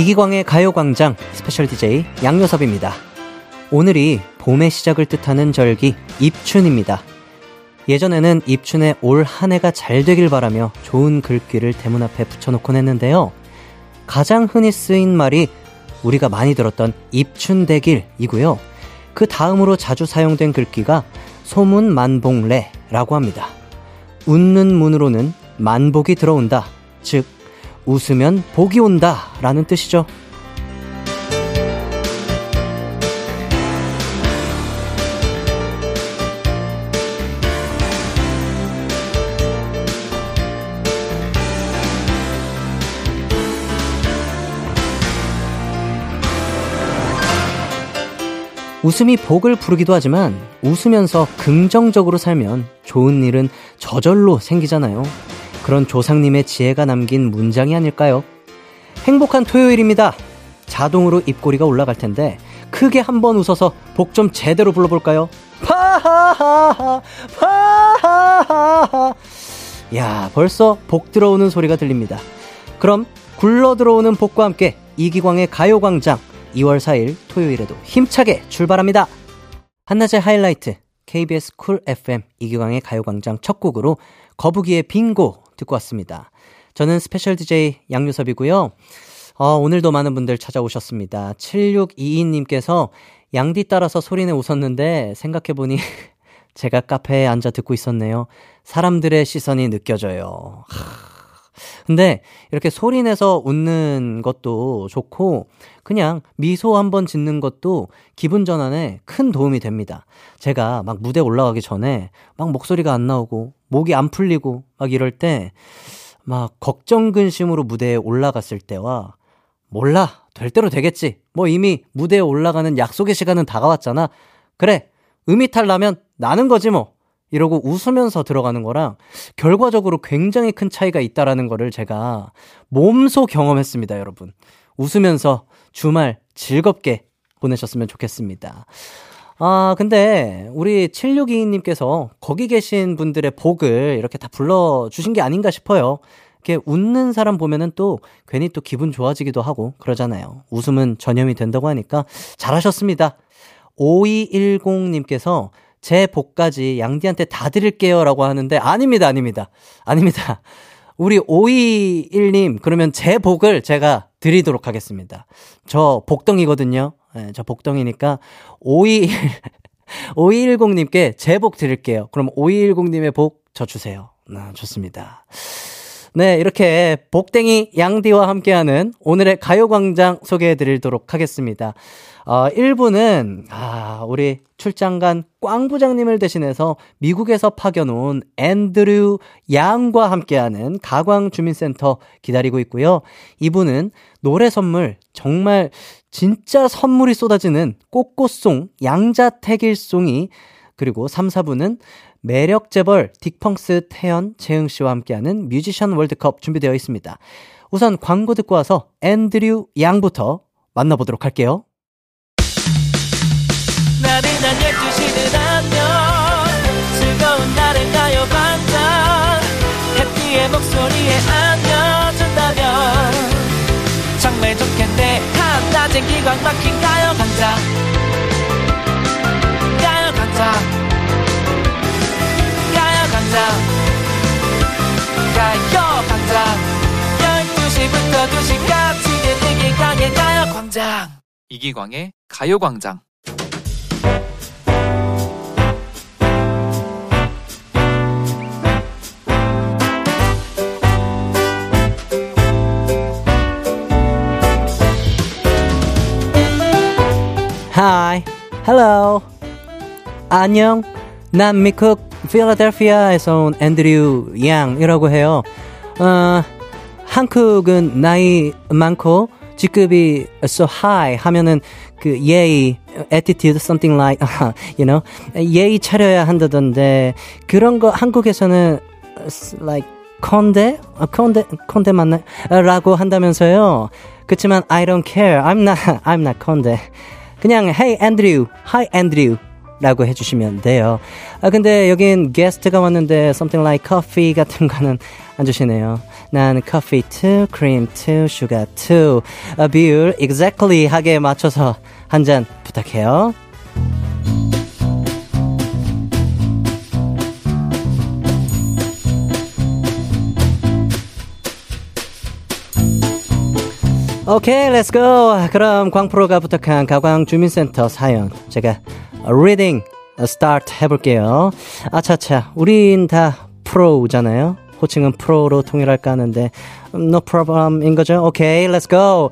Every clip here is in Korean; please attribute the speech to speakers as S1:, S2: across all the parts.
S1: 이기광의 가요광장 스페셜 DJ 양요섭입니다. 오늘이 봄의 시작을 뜻하는 절기 입춘입니다. 예전에는 입춘에 올 한 해가 잘 되길 바라며 좋은 글귀를 대문 앞에 붙여놓곤 했는데요. 가장 흔히 쓰인 말이 우리가 많이 들었던 입춘대길이고요. 그 다음으로 자주 사용된 글귀가 소문만복래라고 합니다. 웃는 문으로는 만복이 들어온다. 즉, 웃으면 복이 온다. 라는 뜻이죠. 웃음이 복을 부르기도 하지만 웃으면서 긍정적으로 살면 좋은 일은 저절로 생기잖아요. 그런 조상님의 지혜가 남긴 문장이 아닐까요? 행복한 토요일입니다. 자동으로 입꼬리가 올라갈 텐데 크게 한번 웃어서 복 좀 제대로 불러볼까요? 파하하하 파하하하 야 벌써 복 들어오는 소리가 들립니다. 그럼 굴러 들어오는 복과 함께 이기광의 가요광장 2월 4일 토요일에도 힘차게 출발합니다. 한낮의 하이라이트 KBS 쿨 FM 이기광의 가요광장 첫 곡으로 거북이의 빙고 듣고 왔습니다. 저는 스페셜 DJ 양요섭이고요. 어, 오늘도 많은 분들 찾아오셨습니다. 7622님께서 양디 따라서 소리내 웃었는데 생각해보니 제가 카페에 앉아 듣고 있었네요. 사람들의 시선이 느껴져요. 근데 이렇게 소리 내서 웃는 것도 좋고 그냥 미소 한번 짓는 것도 기분 전환에 큰 도움이 됩니다. 제가 막 무대 올라가기 전에 막 목소리가 안 나오고 목이 안 풀리고 막 이럴 때 막 걱정 근심으로 무대에 올라갔을 때와 몰라 될 대로 되겠지. 뭐 이미 무대에 올라가는 약속의 시간은 다가왔잖아. 그래 음이탈 나면 나는 거지 뭐. 이러고 웃으면서 들어가는 거랑 결과적으로 굉장히 큰 차이가 있다라는 거를 제가 몸소 경험했습니다, 여러분. 웃으면서 주말 즐겁게 보내셨으면 좋겠습니다. 아, 근데 우리 7622님께서 거기 계신 분들의 복을 이렇게 다 불러주신 게 아닌가 싶어요. 이렇게 웃는 사람 보면은 또 괜히 또 기분 좋아지기도 하고 그러잖아요. 웃음은 전염이 된다고 하니까 잘하셨습니다. 5210님께서 제 복까지 양디한테 다 드릴게요 라고 하는데 아닙니다, 아닙니다. 아닙니다. 우리 521님, 그러면 제 복을 제가 드리도록 하겠습니다. 저 복덩이거든요. 네, 저 복덩이니까 521, 5210님께 제 복 드릴게요. 그럼 5210님의 복 저 주세요. 아, 좋습니다. 네, 이렇게 복댕이 양디와 함께하는 오늘의 가요광장 소개해 드리도록 하겠습니다. 어, 1부는, 아, 우리 출장 간 꽝 부장님을 대신해서 미국에서 파견 온 앤드류 양과 함께하는 가광주민센터 기다리고 있고요. 2부는 노래 선물, 정말 진짜 선물이 쏟아지는 꽃꽃송, 양자택일송이 그리고 3, 4부는 매력 재벌 딕펑스 태연 재흥 씨와 함께하는 뮤지션 월드컵 준비되어 있습니다. 우선 광고 듣고 와서 앤드류 양부터 만나보도록 할게요. 나른한 12시는 안녕 즐거운 날을 가요 반짝 해피의 목소리에 안겨준다면 정말 좋겠네 한낮엔 기광 막힌 가요 강장 12시부터 2시까지 이기광의 가요 광장
S2: 이기광의 가요광장
S1: Hi, hello. 안녕. 난 미국 필라델피아에서 온 앤드류 양이라고 해요. 어, 한국은 나이 많고 직급이 so high 하면은 그 예의, attitude, something like, you know, 예의 차려야 한다던데 그런 거 한국에서는 like 컨대, 컨대, 컨대 맞나? 라고 한다면서요. 그렇지만 I don't care. I'm not, I'm not 컨대. 그냥 Hey Andrew, Hi Andrew 라고 해주시면 돼요. 아, 근데 여긴 게스트가 왔는데 something like coffee 같은 거는 안 주시네요. 난 coffee 2, cream 2, sugar 2, 아, 비율 exactly 하게 맞춰서 한 잔 부탁해요. 오케이, let's go. 그럼 광프로가 부탁한 가광 주민센터 사연 제가 reading start 해볼게요. 아차차, 우린 다 프로잖아요. 호칭은 프로로 통일할까 하는데 no problem인 거죠. 오케이, let's go.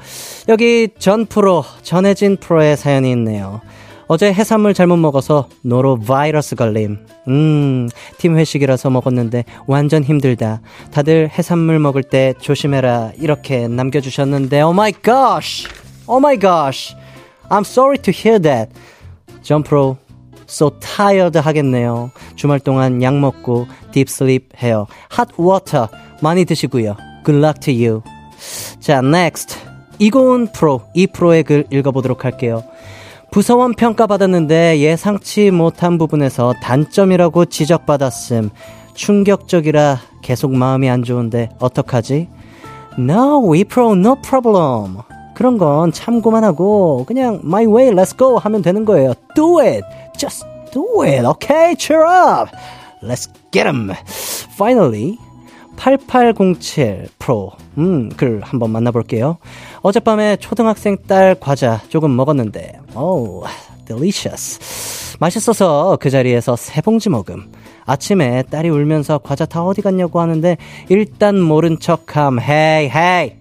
S1: 여기 전 프로, 전해진 프로의 사연이 있네요. 어제 해산물 잘못 먹어서 노로바이러스 걸림. 음, 팀 회식이라서 먹었는데 완전 힘들다. 다들 해산물 먹을 때 조심해라. 이렇게 남겨주셨는데, oh my gosh! Oh my gosh! I'm sorry to hear that. 점프로, so tired 하겠네요. 주말 동안 약 먹고 deep sleep 해요. hot water 많이 드시고요. good luck to you. 자, next. 이고은 프로, 이 프로의 글 읽어보도록 할게요. 부서원 평가받았는데 예상치 못한 부분에서 단점이라고 지적받았음. 충격적이라 계속 마음이 안 좋은데 어떡하지? No, we pro, no problem. 그런 건 참고만 하고 그냥 my way, let's go 하면 되는 거예요. Do it. Just do it. Okay, cheer up. Let's get him. Finally, 8807 프로. 음, 글 한번 만나볼게요. 어젯밤에 초등학생 딸 과자 조금 먹었는데, 어우, delicious. 맛있어서 그 자리에서 세 봉지 먹음. 아침에 딸이 울면서 과자 다 어디 갔냐고 하는데, 일단 모른 척함. Hey, hey.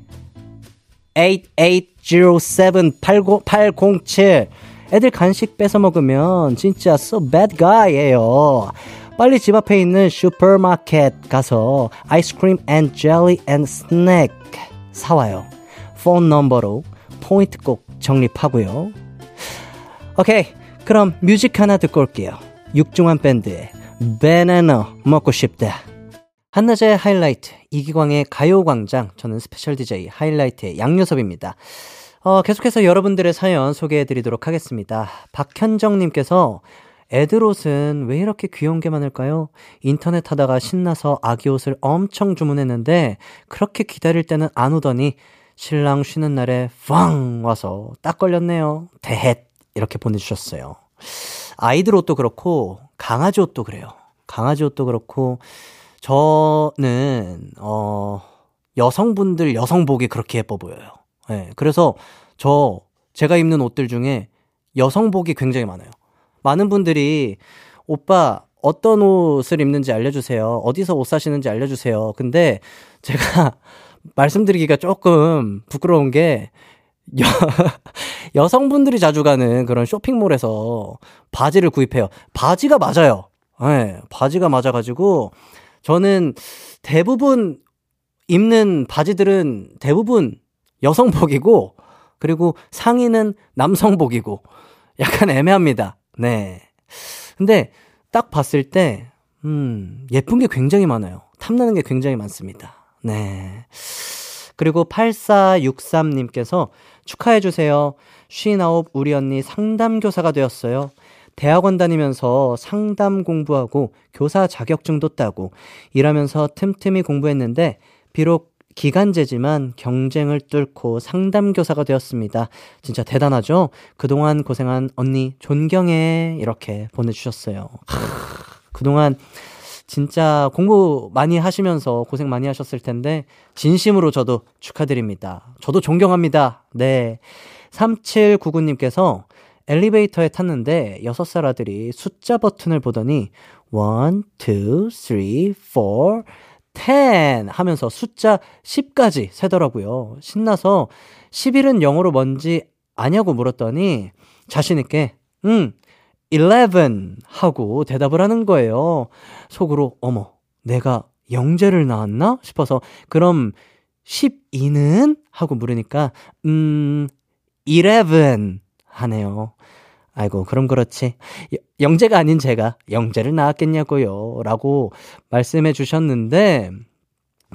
S1: 8807-807. 애들 간식 뺏어 먹으면 진짜 so bad guy예요. 빨리 집 앞에 있는 슈퍼마켓 가서 아이스크림 앤 젤리 앤 스낵 사와요. phone number로 포인트 꼭 적립하고요. 오케이, 그럼 music 하나 듣고 올게요. 육중완 밴드의 banana 먹고 싶다. 한낮의 하이라이트 이기광의 가요광장 저는 스페셜 DJ 하이라이트의 양요섭입니다. 어, 계속해서 여러분들의 사연 소개해 드리도록 하겠습니다. 박현정님께서 애들 옷은 왜 이렇게 귀여운 게 많을까요? 인터넷 하다가 신나서 아기 옷을 엄청 주문했는데 그렇게 기다릴 때는 안 오더니 신랑 쉬는 날에 팡 와서 딱 걸렸네요. 대헷 이렇게 보내주셨어요. 아이들 옷도 그렇고 강아지 옷도 그래요. 강아지 옷도 그렇고 저는 어 여성분들 여성복이 그렇게 예뻐 보여요. 예. 네, 그래서 저 제가 입는 옷들 중에 여성복이 굉장히 많아요. 많은 분들이 오빠 어떤 옷을 입는지 알려주세요. 어디서 옷 사시는지 알려주세요. 근데 제가 말씀드리기가 조금 부끄러운 게 여, 여성분들이 자주 가는 그런 쇼핑몰에서 바지를 구입해요. 바지가 맞아요. 네, 바지가 맞아가지고 저는 대부분 입는 바지들은 대부분 여성복이고 그리고 상의는 남성복이고 약간 애매합니다. 네. 근데 딱 봤을 때, 음, 예쁜 게 굉장히 많아요. 탐나는 게 굉장히 많습니다. 네. 그리고 8463님께서 축하해주세요. 59 우리 언니 상담교사가 되었어요. 대학원 다니면서 상담 공부하고 교사 자격증도 따고 일하면서 틈틈이 공부했는데 비록 기간제지만 경쟁을 뚫고 상담교사가 되었습니다. 진짜 대단하죠? 그동안 고생한 언니 존경해. 이렇게 보내주셨어요. 그동안 진짜 공부 많이 하시면서 고생 많이 하셨을 텐데, 진심으로 저도 축하드립니다. 저도 존경합니다. 네. 3799님께서 엘리베이터에 탔는데 6살 아들이 숫자 버튼을 보더니 1, 2, 3, 4, 10 하면서 숫자 10까지 세더라고요. 신나서 10일은 영어로 뭔지 아냐고 물었더니 자신있게, 응, 11 하고 대답을 하는 거예요. 속으로, 어머, 내가 영재를 낳았나? 싶어서, 그럼 12는? 하고 물으니까, 음, 11 하네요. 아이고, 그럼 그렇지. 영재가 아닌 제가 영재를 낳았겠냐고요. 라고 말씀해 주셨는데,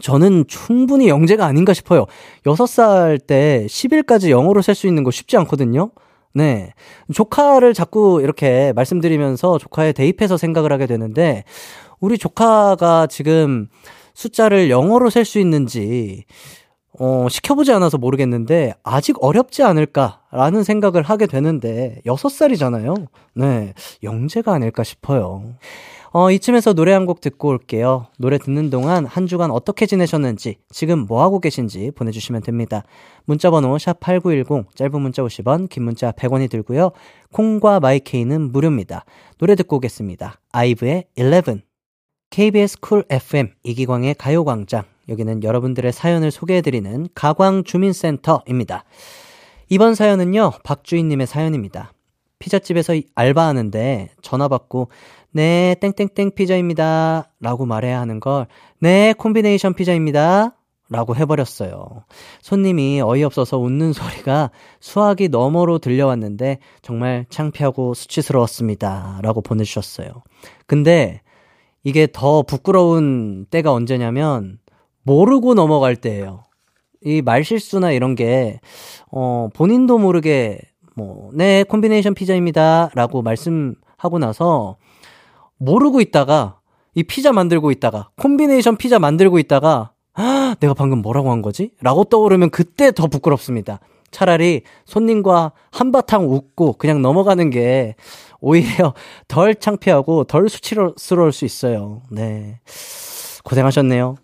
S1: 저는 충분히 영재가 아닌가 싶어요. 6살 때 10일까지 영어로 셀 수 있는 거 쉽지 않거든요? 네. 조카를 자꾸 이렇게 말씀드리면서 조카에 대입해서 생각을 하게 되는데, 우리 조카가 지금 숫자를 영어로 셀 수 있는지, 어, 시켜보지 않아서 모르겠는데, 아직 어렵지 않을까라는 생각을 하게 되는데, 6살이잖아요. 네. 영재가 아닐까 싶어요. 어, 이쯤에서 노래 한 곡 듣고 올게요. 노래 듣는 동안 한 주간 어떻게 지내셨는지, 지금 뭐 하고 계신지 보내주시면 됩니다. 문자번호 샵8910, 짧은 문자 50원, 긴 문자 100원이 들고요. 콩과 마이케이는 무료입니다. 노래 듣고 오겠습니다. 아이브의 11. KBS 쿨 FM 이기광의 가요광장. 여기는 여러분들의 사연을 소개해드리는 가광주민센터입니다. 이번 사연은요, 박주인님의 사연입니다. 피자집에서 알바하는데 전화 받고 네, 땡땡땡 피자입니다. 라고 말해야 하는 걸, 네, 콤비네이션 피자입니다. 라고 해버렸어요. 손님이 어이없어서 웃는 소리가 수화기 너머로 들려왔는데 정말 창피하고 수치스러웠습니다. 라고 보내주셨어요. 근데 이게 더 부끄러운 때가 언제냐면 모르고 넘어갈 때예요. 이 말실수나 이런 게, 어, 본인도 모르게 뭐, 네, 콤비네이션 피자입니다. 라고 말씀하고 나서 모르고 있다가 이 피자 만들고 있다가 콤비네이션 피자 만들고 있다가 아, 내가 방금 뭐라고 한 거지? 라고 떠오르면 그때 더 부끄럽습니다. 차라리 손님과 한바탕 웃고 그냥 넘어가는 게 오히려 덜 창피하고 덜 수치스러울 수 있어요. 네. 고생하셨네요.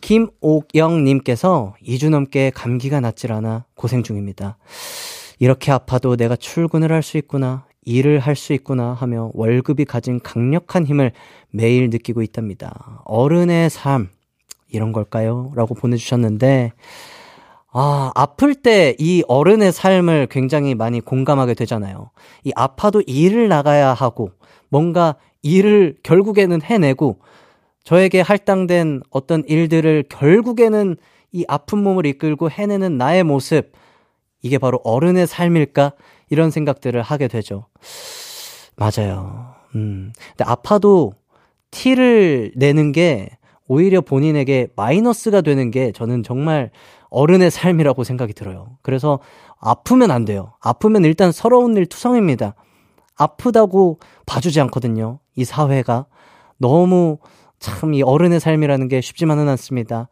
S1: 김옥영님께서 2주 넘게 감기가 낫질 않아 고생 중입니다. 이렇게 아파도 내가 출근을 할 수 있구나. 일을 할 수 있구나 하며 월급이 가진 강력한 힘을 매일 느끼고 있답니다. 어른의 삶, 이런 걸까요? 라고 보내주셨는데, 아, 아플 때 이 어른의 삶을 굉장히 많이 공감하게 되잖아요. 이 아파도 일을 나가야 하고, 뭔가 일을 결국에는 해내고, 저에게 할당된 어떤 일들을 결국에는 이 아픈 몸을 이끌고 해내는 나의 모습, 이게 바로 어른의 삶일까? 이런 생각들을 하게 되죠. 맞아요. 음. 근데 아파도 티를 내는 게 오히려 본인에게 마이너스가 되는 게 저는 정말 어른의 삶이라고 생각이 들어요. 그래서 아프면 안 돼요. 아프면 일단 서러운 일 투성입니다. 아프다고 봐주지 않거든요. 이 사회가. 너무 참 이 어른의 삶이라는 게 쉽지만은 않습니다.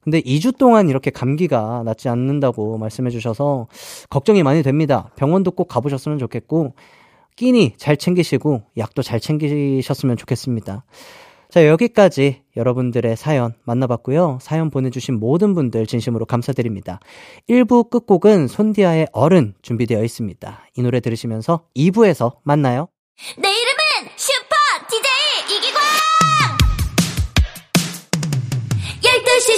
S1: 근데 2주 동안 이렇게 감기가 낫지 않는다고 말씀해 주셔서 걱정이 많이 됩니다. 병원도 꼭 가보셨으면 좋겠고, 끼니 잘 챙기시고, 약도 잘 챙기셨으면 좋겠습니다. 자, 여기까지 여러분들의 사연 만나봤고요. 사연 보내주신 모든 분들 진심으로 감사드립니다. 1부 끝곡은 손디아의 어른 준비되어 있습니다. 이 노래 들으시면서 2부에서 만나요.
S3: 내 이름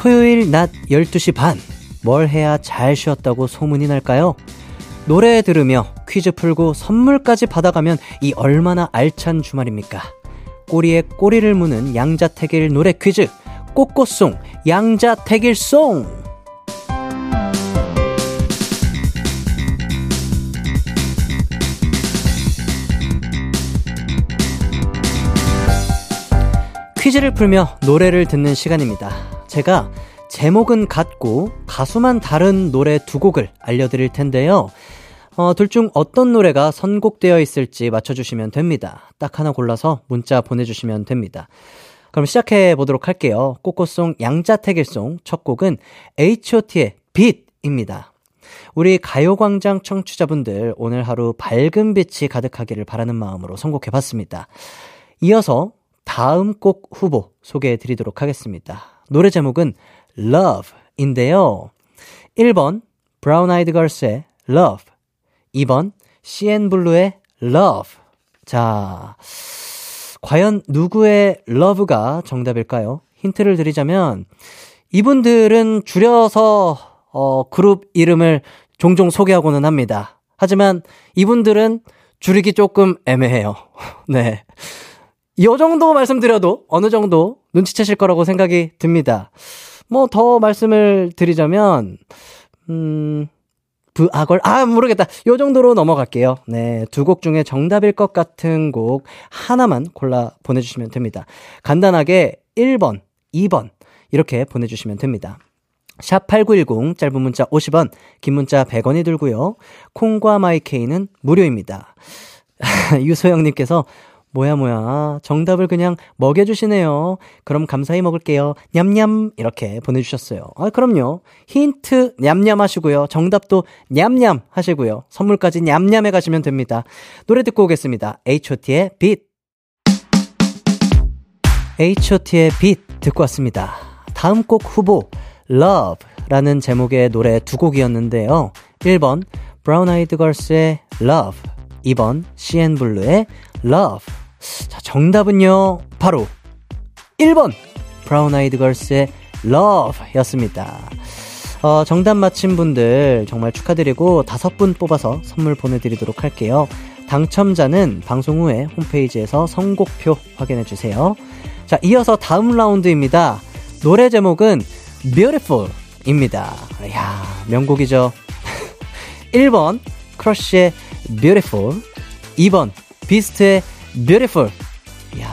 S1: 토요일 낮 12시 반. 뭘 해야 잘 쉬었다고 소문이 날까요? 노래 들으며 퀴즈 풀고 선물까지 받아가면 이 얼마나 알찬 주말입니까? 꼬리에 꼬리를 무는 양자택일 노래 퀴즈. 꼬꼬송, 양자택일송! 퀴즈를 풀며 노래를 듣는 시간입니다. 제가 제목은 같고 가수만 다른 노래 두 곡을 알려드릴 텐데요. 어, 둘 중 어떤 노래가 선곡되어 있을지 맞춰주시면 됩니다. 딱 하나 골라서 문자 보내주시면 됩니다. 그럼 시작해 보도록 할게요. 꼬꼬송 양자택일송 첫 곡은 H.O.T의 빛입니다. 우리 가요광장 청취자분들 오늘 하루 밝은 빛이 가득하기를 바라는 마음으로 선곡해 봤습니다. 이어서 다음 곡 후보 소개해 드리도록 하겠습니다. 노래 제목은 Love인데요. 1번 브라운 아이드 걸스의 Love 2번 CN블루의 Love 자 과연 누구의 Love가 정답일까요? 힌트를 드리자면 이분들은 줄여서 어, 그룹 이름을 종종 소개하고는 합니다. 하지만 이분들은 줄이기 조금 애매해요. 네. 요 정도 말씀드려도 어느 정도 눈치채실 거라고 생각이 듭니다. 뭐 더 말씀을 드리자면, 음, 부악걸, 아, 모르겠다. 요 정도로 넘어갈게요. 네. 두 곡 중에 정답일 것 같은 곡 하나만 골라 보내 주시면 됩니다. 간단하게 1번, 2번, 이렇게 보내 주시면 됩니다. 샵 8910, 짧은 문자 50원, 긴 문자 100원이 들고요. 콩과 마이케이는 무료입니다. 유소영님께서 뭐야, 뭐야. 정답을 그냥 먹여주시네요. 그럼 감사히 먹을게요. 냠냠. 이렇게 보내주셨어요. 아, 그럼요. 힌트 냠냠 하시고요. 정답도 냠냠 하시고요. 선물까지 냠냠해 가시면 됩니다. 노래 듣고 오겠습니다. H.O.T의 빛. H.O.T의 빛 듣고 왔습니다. 다음 곡 후보, Love 라는 제목의 노래 두 곡이었는데요. 1번, 브라운 아이드 걸스의 Love. 2번, CN블루의 Love. 자, 정답은요, 바로 1번, 브라운 아이드 걸스의 Love 였습니다. 어, 정답 맞힌 분들 정말 축하드리고 다섯 분 뽑아서 선물 보내드리도록 할게요. 당첨자는 방송 후에 홈페이지에서 선곡표 확인해주세요. 자, 이어서 다음 라운드입니다. 노래 제목은 Beautiful 입니다. 이야, 명곡이죠. 1번, 크러쉬의 Beautiful. 2번, 비스트의 Beautiful. 이야,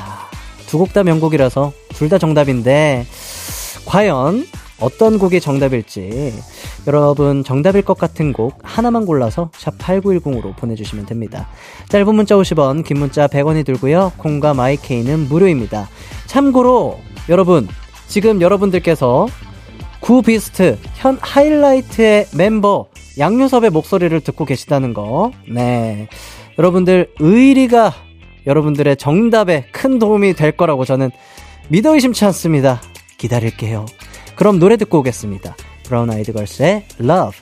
S1: 두 곡 다 명곡이라서 둘 다 정답인데, 과연 어떤 곡이 정답일지 여러분 정답일 것 같은 곡 하나만 골라서 샵 8910으로 보내주시면 됩니다. 짧은 문자 50원, 긴 문자 100원이 들고요. 콩과 마이케이는 무료입니다. 참고로 여러분 지금 여러분들께서 구 비스트 현 하이라이트의 멤버 양요섭의 목소리를 듣고 계시다는 거. 네. 여러분들 의리가 여러분들의 정답에 큰 도움이 될 거라고 저는 믿어 의심치 않습니다. 기다릴게요. 그럼 노래 듣고 오겠습니다. 브라운 아이드 걸스의 Love.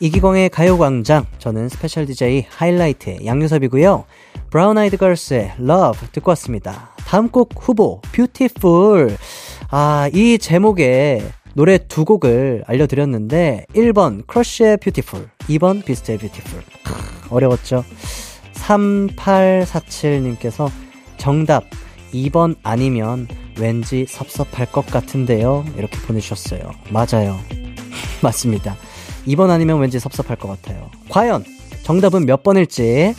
S1: 이기광의 가요광장. 저는 스페셜 DJ 하이라이트의 양요섭이고요. 브라운 아이드 걸스의 Love 듣고 왔습니다. 다음 곡 후보, Beautiful. 아, 이 제목에 노래 두 곡을 알려드렸는데, 1번, 크러쉬의 Beautiful. 2번, 비스트의. 크, 어려웠죠? 3847님께서 정답, 2번 아니면 왠지 섭섭할 것 같은데요. 이렇게 보내주셨어요. 맞아요. 맞습니다. 2번 아니면 왠지 섭섭할 것 같아요. 과연 정답은 몇 번일지.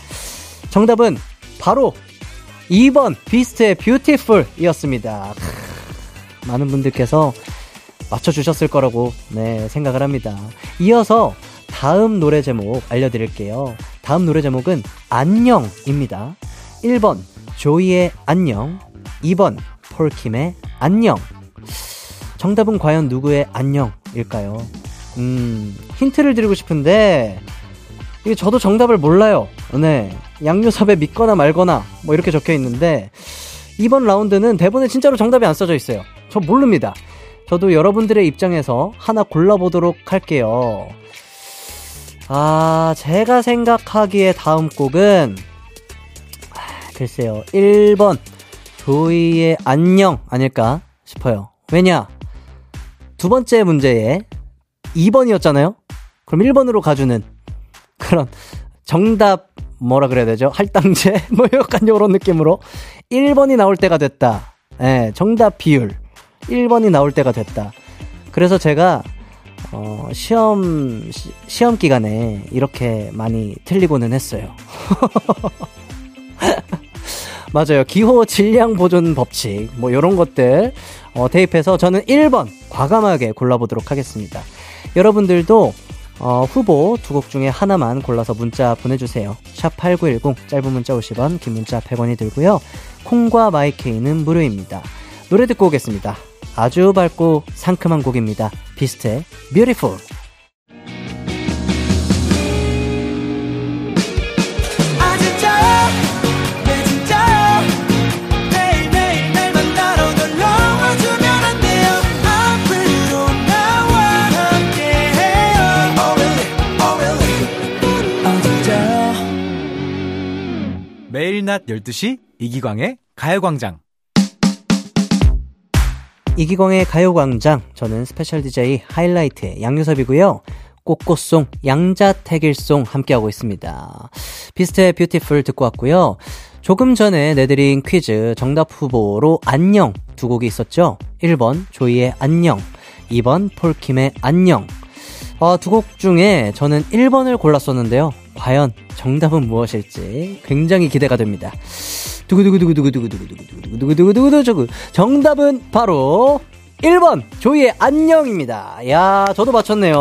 S1: 정답은 바로 2번 비스트의 뷰티풀 이었습니다. 많은 분들께서 맞춰주셨을 거라고 네, 생각을 합니다. 이어서 다음 노래 제목 알려드릴게요. 다음 노래 제목은 안녕입니다. 1번 조이의 안녕 2번 폴킴의 안녕 정답은 과연 누구의 안녕일까요? 음, 힌트를 드리고 싶은데 이게 저도 정답을 몰라요. 네. 양요섭에 믿거나 말거나 뭐 이렇게 적혀 있는데 이번 라운드는 대본에 진짜로 정답이 안 써져 있어요. 저 모릅니다. 저도 여러분들의 입장에서 하나 골라보도록 할게요. 아, 제가 생각하기에 다음 곡은 아, 글쎄요. 1번 조이의 안녕 아닐까 싶어요. 왜냐? 두 번째 문제에 2번이었잖아요? 그럼 1번으로 가주는 그런 정답 뭐라 그래야 되죠? 할당제? 뭐 약간 요런 느낌으로 1번이 나올 때가 됐다. 예, 정답 비율 1번이 나올 때가 됐다. 그래서 제가 어, 시험 시, 시험 기간에 이렇게 많이 틀리고는 했어요. 맞아요. 기호 질량 보존 법칙 뭐 요런 것들 어, 대입해서 저는 1번 과감하게 골라보도록 하겠습니다. 여러분들도 어, 후보 두 곡 중에 하나만 골라서 문자 보내주세요. 샵 8910 짧은 문자 50원 긴 문자 100원이 들고요. 콩과 마이케이는 무료입니다. 노래 듣고 오겠습니다. 아주 밝고 상큼한 곡입니다. 비스트의 Beautiful
S4: 매일
S5: 낮 12시 이기광의 가요광장.
S1: 이기광의 가요광장 저는 스페셜 DJ 하이라이트의 양요섭이고요. 꽃꽃송, 양자택일송 함께하고 있습니다. 비스트의 Beautiful 듣고 왔고요. 조금 전에 내드린 퀴즈 정답 후보로 안녕 두 곡이 있었죠. 1번 조이의 안녕, 2번 폴킴의 안녕. 어, 두 곡 중에 저는 1번을 골랐었는데요. 과연 정답은 무엇일지 굉장히 기대가 됩니다. 두구두구두구두구두구두구두구두구두구두구두구두구 정답은 바로 1번 조이의 안녕입니다. 야, 저도 맞췄네요.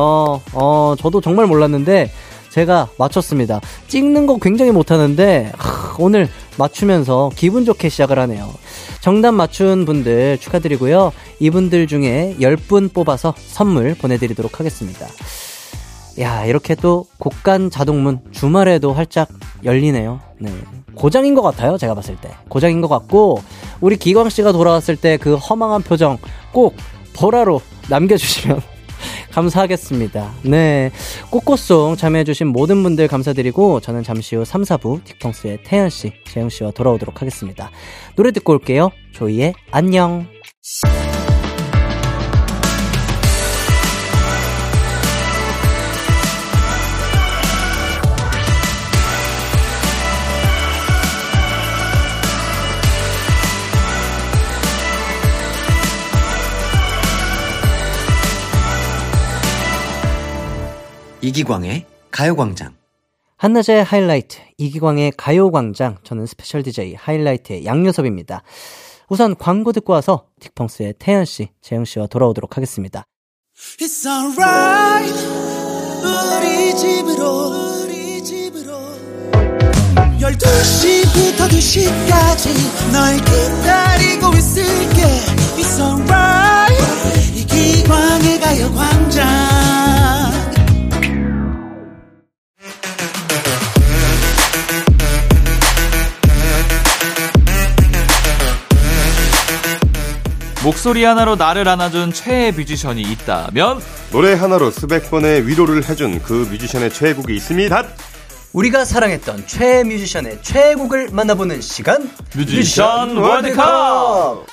S1: 어, 저도 정말 몰랐는데 제가 맞췄습니다. 찍는 거 굉장히 못하는데 하, 오늘 맞추면서 기분 좋게 시작을 하네요. 정답 맞춘 분들 축하드리고요. 이분들 중에 10분 뽑아서 선물 보내드리도록 하겠습니다. 야, 이렇게 또 곡간 자동문 주말에도 활짝 열리네요. 네. 고장인 것 같아요, 제가 봤을 때. 고장인 것 같고, 우리 기광 씨가 돌아왔을 때 그 허망한 표정 꼭 보라로 남겨주시면 감사하겠습니다. 네. 꽃꽃송 참여해주신 모든 분들 감사드리고, 저는 잠시 후 3, 4부 딕펑스의 태연 씨, 재영 씨와 돌아오도록 하겠습니다. 노래 듣고 올게요. 조이의 안녕.
S6: 이기광의 가요광장.
S1: 한낮의 하이라이트, 이기광의 가요광장, 저는 스페셜 DJ 하이라이트의 양요섭입니다. 우선 광고 듣고 와서 딕펑스의 태현 씨, 재흥 씨와 돌아오도록 하겠습니다.
S4: It's alright 우리 집으로 우리 집으로 12시부터 2시까지 널 기다리고 있을게 It's alright 이기광의 가요광장
S2: 목소리 하나로 나를 안아준 최애 뮤지션이 있다면
S7: 노래 하나로 수백 번의 위로를 해준 그 뮤지션의 최애곡이 있습니다.
S1: 우리가 사랑했던 최애 뮤지션의 최애곡을 만나보는 시간
S2: 뮤지션 월드컵!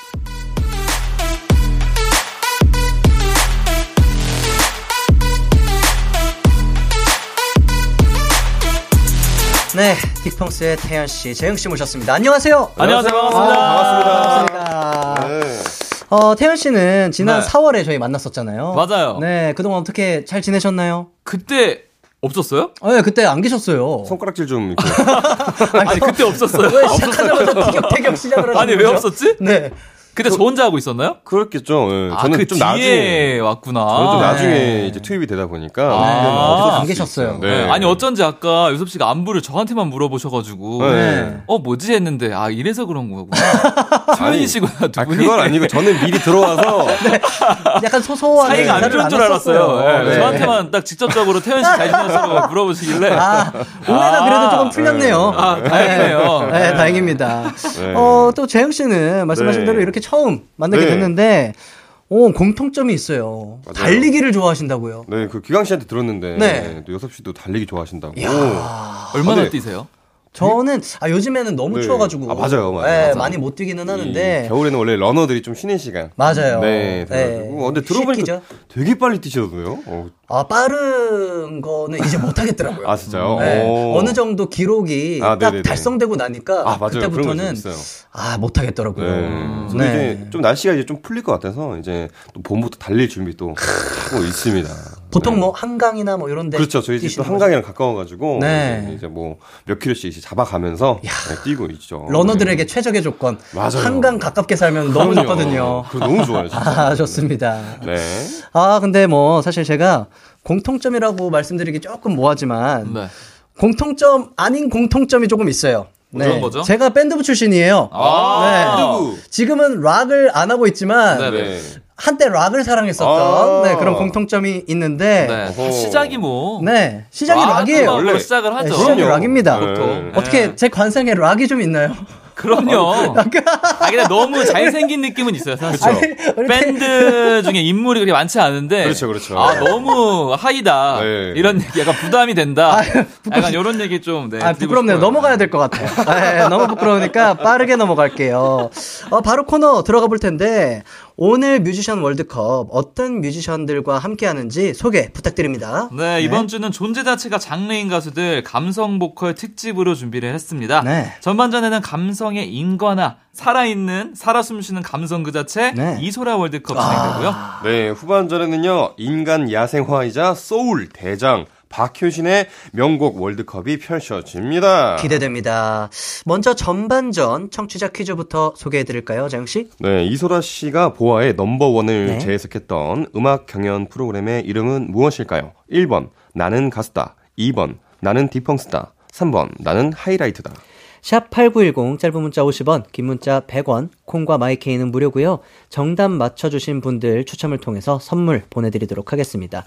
S1: 네, 딕펑스의 태연씨, 재영 씨 모셨습니다. 안녕하세요.
S2: 안녕하세요. 반갑습니다.
S7: 아,
S1: 반갑습니다.
S7: 네.
S1: 어, 태연씨는 지난
S2: 네.
S1: 4월에 저희 만났었잖아요.
S2: 맞아요.
S1: 네, 그동안 어떻게 잘 지내셨나요?
S2: 그때 없었어요?
S1: 어, 네, 그때 안 계셨어요.
S7: 손가락질 좀 이렇게
S2: 아니 그때 없었어요.
S1: 왜 시작하자마자 티격태격 시작을 하시는
S2: 아니 왜
S1: 거죠?
S2: 없었지?
S1: 네.
S2: 그때 저 혼자 하고 있었나요?
S7: 그렇겠죠. 예.
S2: 아,
S7: 저는 그좀
S2: 뒤에
S7: 나중에
S2: 왔구나.
S7: 저는 좀
S1: 네.
S7: 나중에 이제 투입이 되다 보니까
S2: 아. 아,
S7: 안수
S1: 계셨어요.
S7: 있어요.
S2: 네. 아니 어쩐지 아까 유섭 씨가 안부를 저한테만 물어보셔가지고
S7: 네.
S2: 어 뭐지 했는데 아 이래서 그런 거구나. 두 분이시구나 두
S7: 아,
S2: 분이.
S7: 그건 아니고 저는 미리 들어와서
S1: 약간 소소한
S2: 사이가 안 좋은 줄. 알았어요. 예,
S1: 네.
S2: 저한테만 딱 직접적으로 태연 씨잘 지내시고 물어보시길래
S1: 아, 오해가 그래도 조금 풀렸네요.
S2: 아, 다행이네요.
S1: 네, 다행입니다.
S7: 네.
S1: 어, 또 재영 씨는 말씀하신
S7: 네.
S1: 대로 이렇게 처음 만나게
S7: 네.
S1: 됐는데, 오, 공통점이 있어요.
S7: 맞아요.
S1: 달리기를 좋아하신다고요.
S7: 네, 그 기광 씨한테 들었는데
S1: 네.
S7: 또 여섭 씨도 달리기 좋아하신다고.
S2: 얼마나
S7: 네.
S2: 뛰세요?
S1: 저는, 아, 요즘에는 너무
S7: 네.
S1: 추워가지고.
S7: 아, 맞아요, 맞아요,
S1: 네,
S7: 맞아요.
S1: 많이 못 뛰기는
S7: 이
S1: 하는데.
S7: 겨울에는 원래 러너들이 좀 쉬는 시간.
S1: 맞아요.
S7: 네, 그래가지고.
S1: 네.
S7: 어, 근데 들어보니까
S1: 쉽기죠?
S7: 되게 빨리 뛰시던데요? 어,
S1: 아, 빠른 거는 이제 못 하겠더라고요.
S7: 아, 진짜요?
S1: 네.
S7: 오.
S1: 어느 정도 기록이
S7: 아,
S1: 딱. 달성되고 나니까
S7: 아, 맞아요.
S1: 그때부터는
S7: 있어요.
S1: 아 못 하겠더라고요.
S7: 네.
S1: 음.
S7: 근데
S1: 네.
S7: 이제 좀 날씨가 이제 좀 풀릴 것 같아서 이제 또 봄부터 달릴 준비 또 하고 있습니다.
S1: 보통
S7: 네.
S1: 뭐 한강이나 뭐 이런 데
S7: 그렇죠. 저희 집도 한강이랑 가까워 가지고
S1: 네.
S7: 이제 뭐 몇 킬로씩 이제 잡아가면서 네, 뛰고 있죠.
S1: 러너들에게 최적의 조건.
S7: 맞아요.
S1: 한강 가깝게 살면 너무
S7: 그럼요.
S1: 좋거든요.
S7: 그거 너무 좋아요, 진짜.
S1: 아, 좋습니다.
S7: 네.
S1: 아, 근데 뭐 사실 제가 공통점이라고 말씀드리기 조금 뭐하지만
S2: 네.
S1: 공통점 아닌 공통점이 조금 있어요.
S2: 어떤 거죠?
S1: 제가 밴드부 출신이에요.
S2: 아,
S7: 누구?
S1: 지금은 락을 안 하고 있지만
S2: 네,
S7: 네.
S1: 한때 락을 사랑했었던
S7: 아.
S1: 네, 그런 공통점이 있는데
S2: 네. 다
S7: 어허.
S2: 시작이 뭐.
S1: 네, 시작이
S2: 락
S1: 락이에요.
S2: 음악으로
S7: 원래-
S2: 시작을
S1: 네,
S2: 하죠.
S1: 시작이 락입니다.
S7: 네.
S1: 어떻게 제 관상에 락이 좀 있나요?
S2: 그럼요. 아, 근데 너무 잘생긴 느낌은 있어요, 사실.
S1: 우리
S2: 밴드 중에 인물이 그렇게 많지 않은데.
S7: 그렇죠, 그렇죠.
S2: 아, 너무 하이다.
S7: 네.
S2: 이런 얘기, 약간 부담이 된다.
S1: 아,
S2: 약간 이런 얘기 좀, 네.
S1: 아, 부끄럽네요.
S2: 싶어요.
S1: 넘어가야 될 것 같아요. 아, 예, 너무 부끄러우니까 빠르게 넘어갈게요. 어, 바로 코너 들어가 볼 텐데, 오늘 뮤지션 월드컵 어떤 뮤지션들과 함께 하는지 소개 부탁드립니다.
S2: 네, 이번 주는 존재 자체가 장르인 가수들 감성 보컬 특집으로 준비를 했습니다.
S1: 네.
S2: 전반전에는 감성의 인과나 살아있는, 살아 숨쉬는 감성 그 자체
S1: 네.
S2: 이소라 월드컵 진행되고요.
S7: 네, 후반전에는요, 인간 야생화이자 소울 대장, 박효신의 명곡 월드컵이 펼쳐집니다.
S1: 기대됩니다. 먼저 전반전 청취자 퀴즈부터 소개해드릴까요, 재영씨?
S7: 네, 이소라 씨가 보아의 넘버원을
S1: 네.
S7: 재해석했던 음악 경연 프로그램의 이름은 무엇일까요? 1번, 나는 가수다. 2번, 나는 디펑스다. 3번, 나는 하이라이트다.
S1: 샵8910 짧은 문자 50원, 긴 문자 100원, 콩과 마이케이는 무료고요. 정답 맞춰 주신 분들 추첨을 통해서 선물 보내 드리도록 하겠습니다.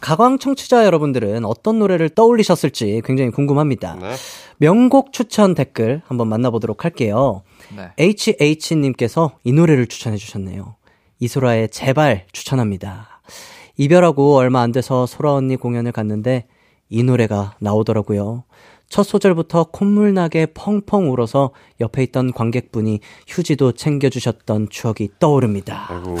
S1: 가광 청취자 여러분들은 어떤 노래를 떠올리셨을지 굉장히 궁금합니다.
S7: 네.
S1: 명곡 추천 댓글 한번 만나보도록 할게요.
S2: 네.
S1: HH님께서 이 노래를 추천해 주셨네요. 이소라의 제발 추천합니다. 이별하고 얼마 안 돼서 소라 언니 공연을 갔는데 이 노래가 나오더라고요. 첫 소절부터 콧물 나게 펑펑 울어서 옆에 있던 관객분이 휴지도 챙겨주셨던 추억이 떠오릅니다.
S7: 아이고.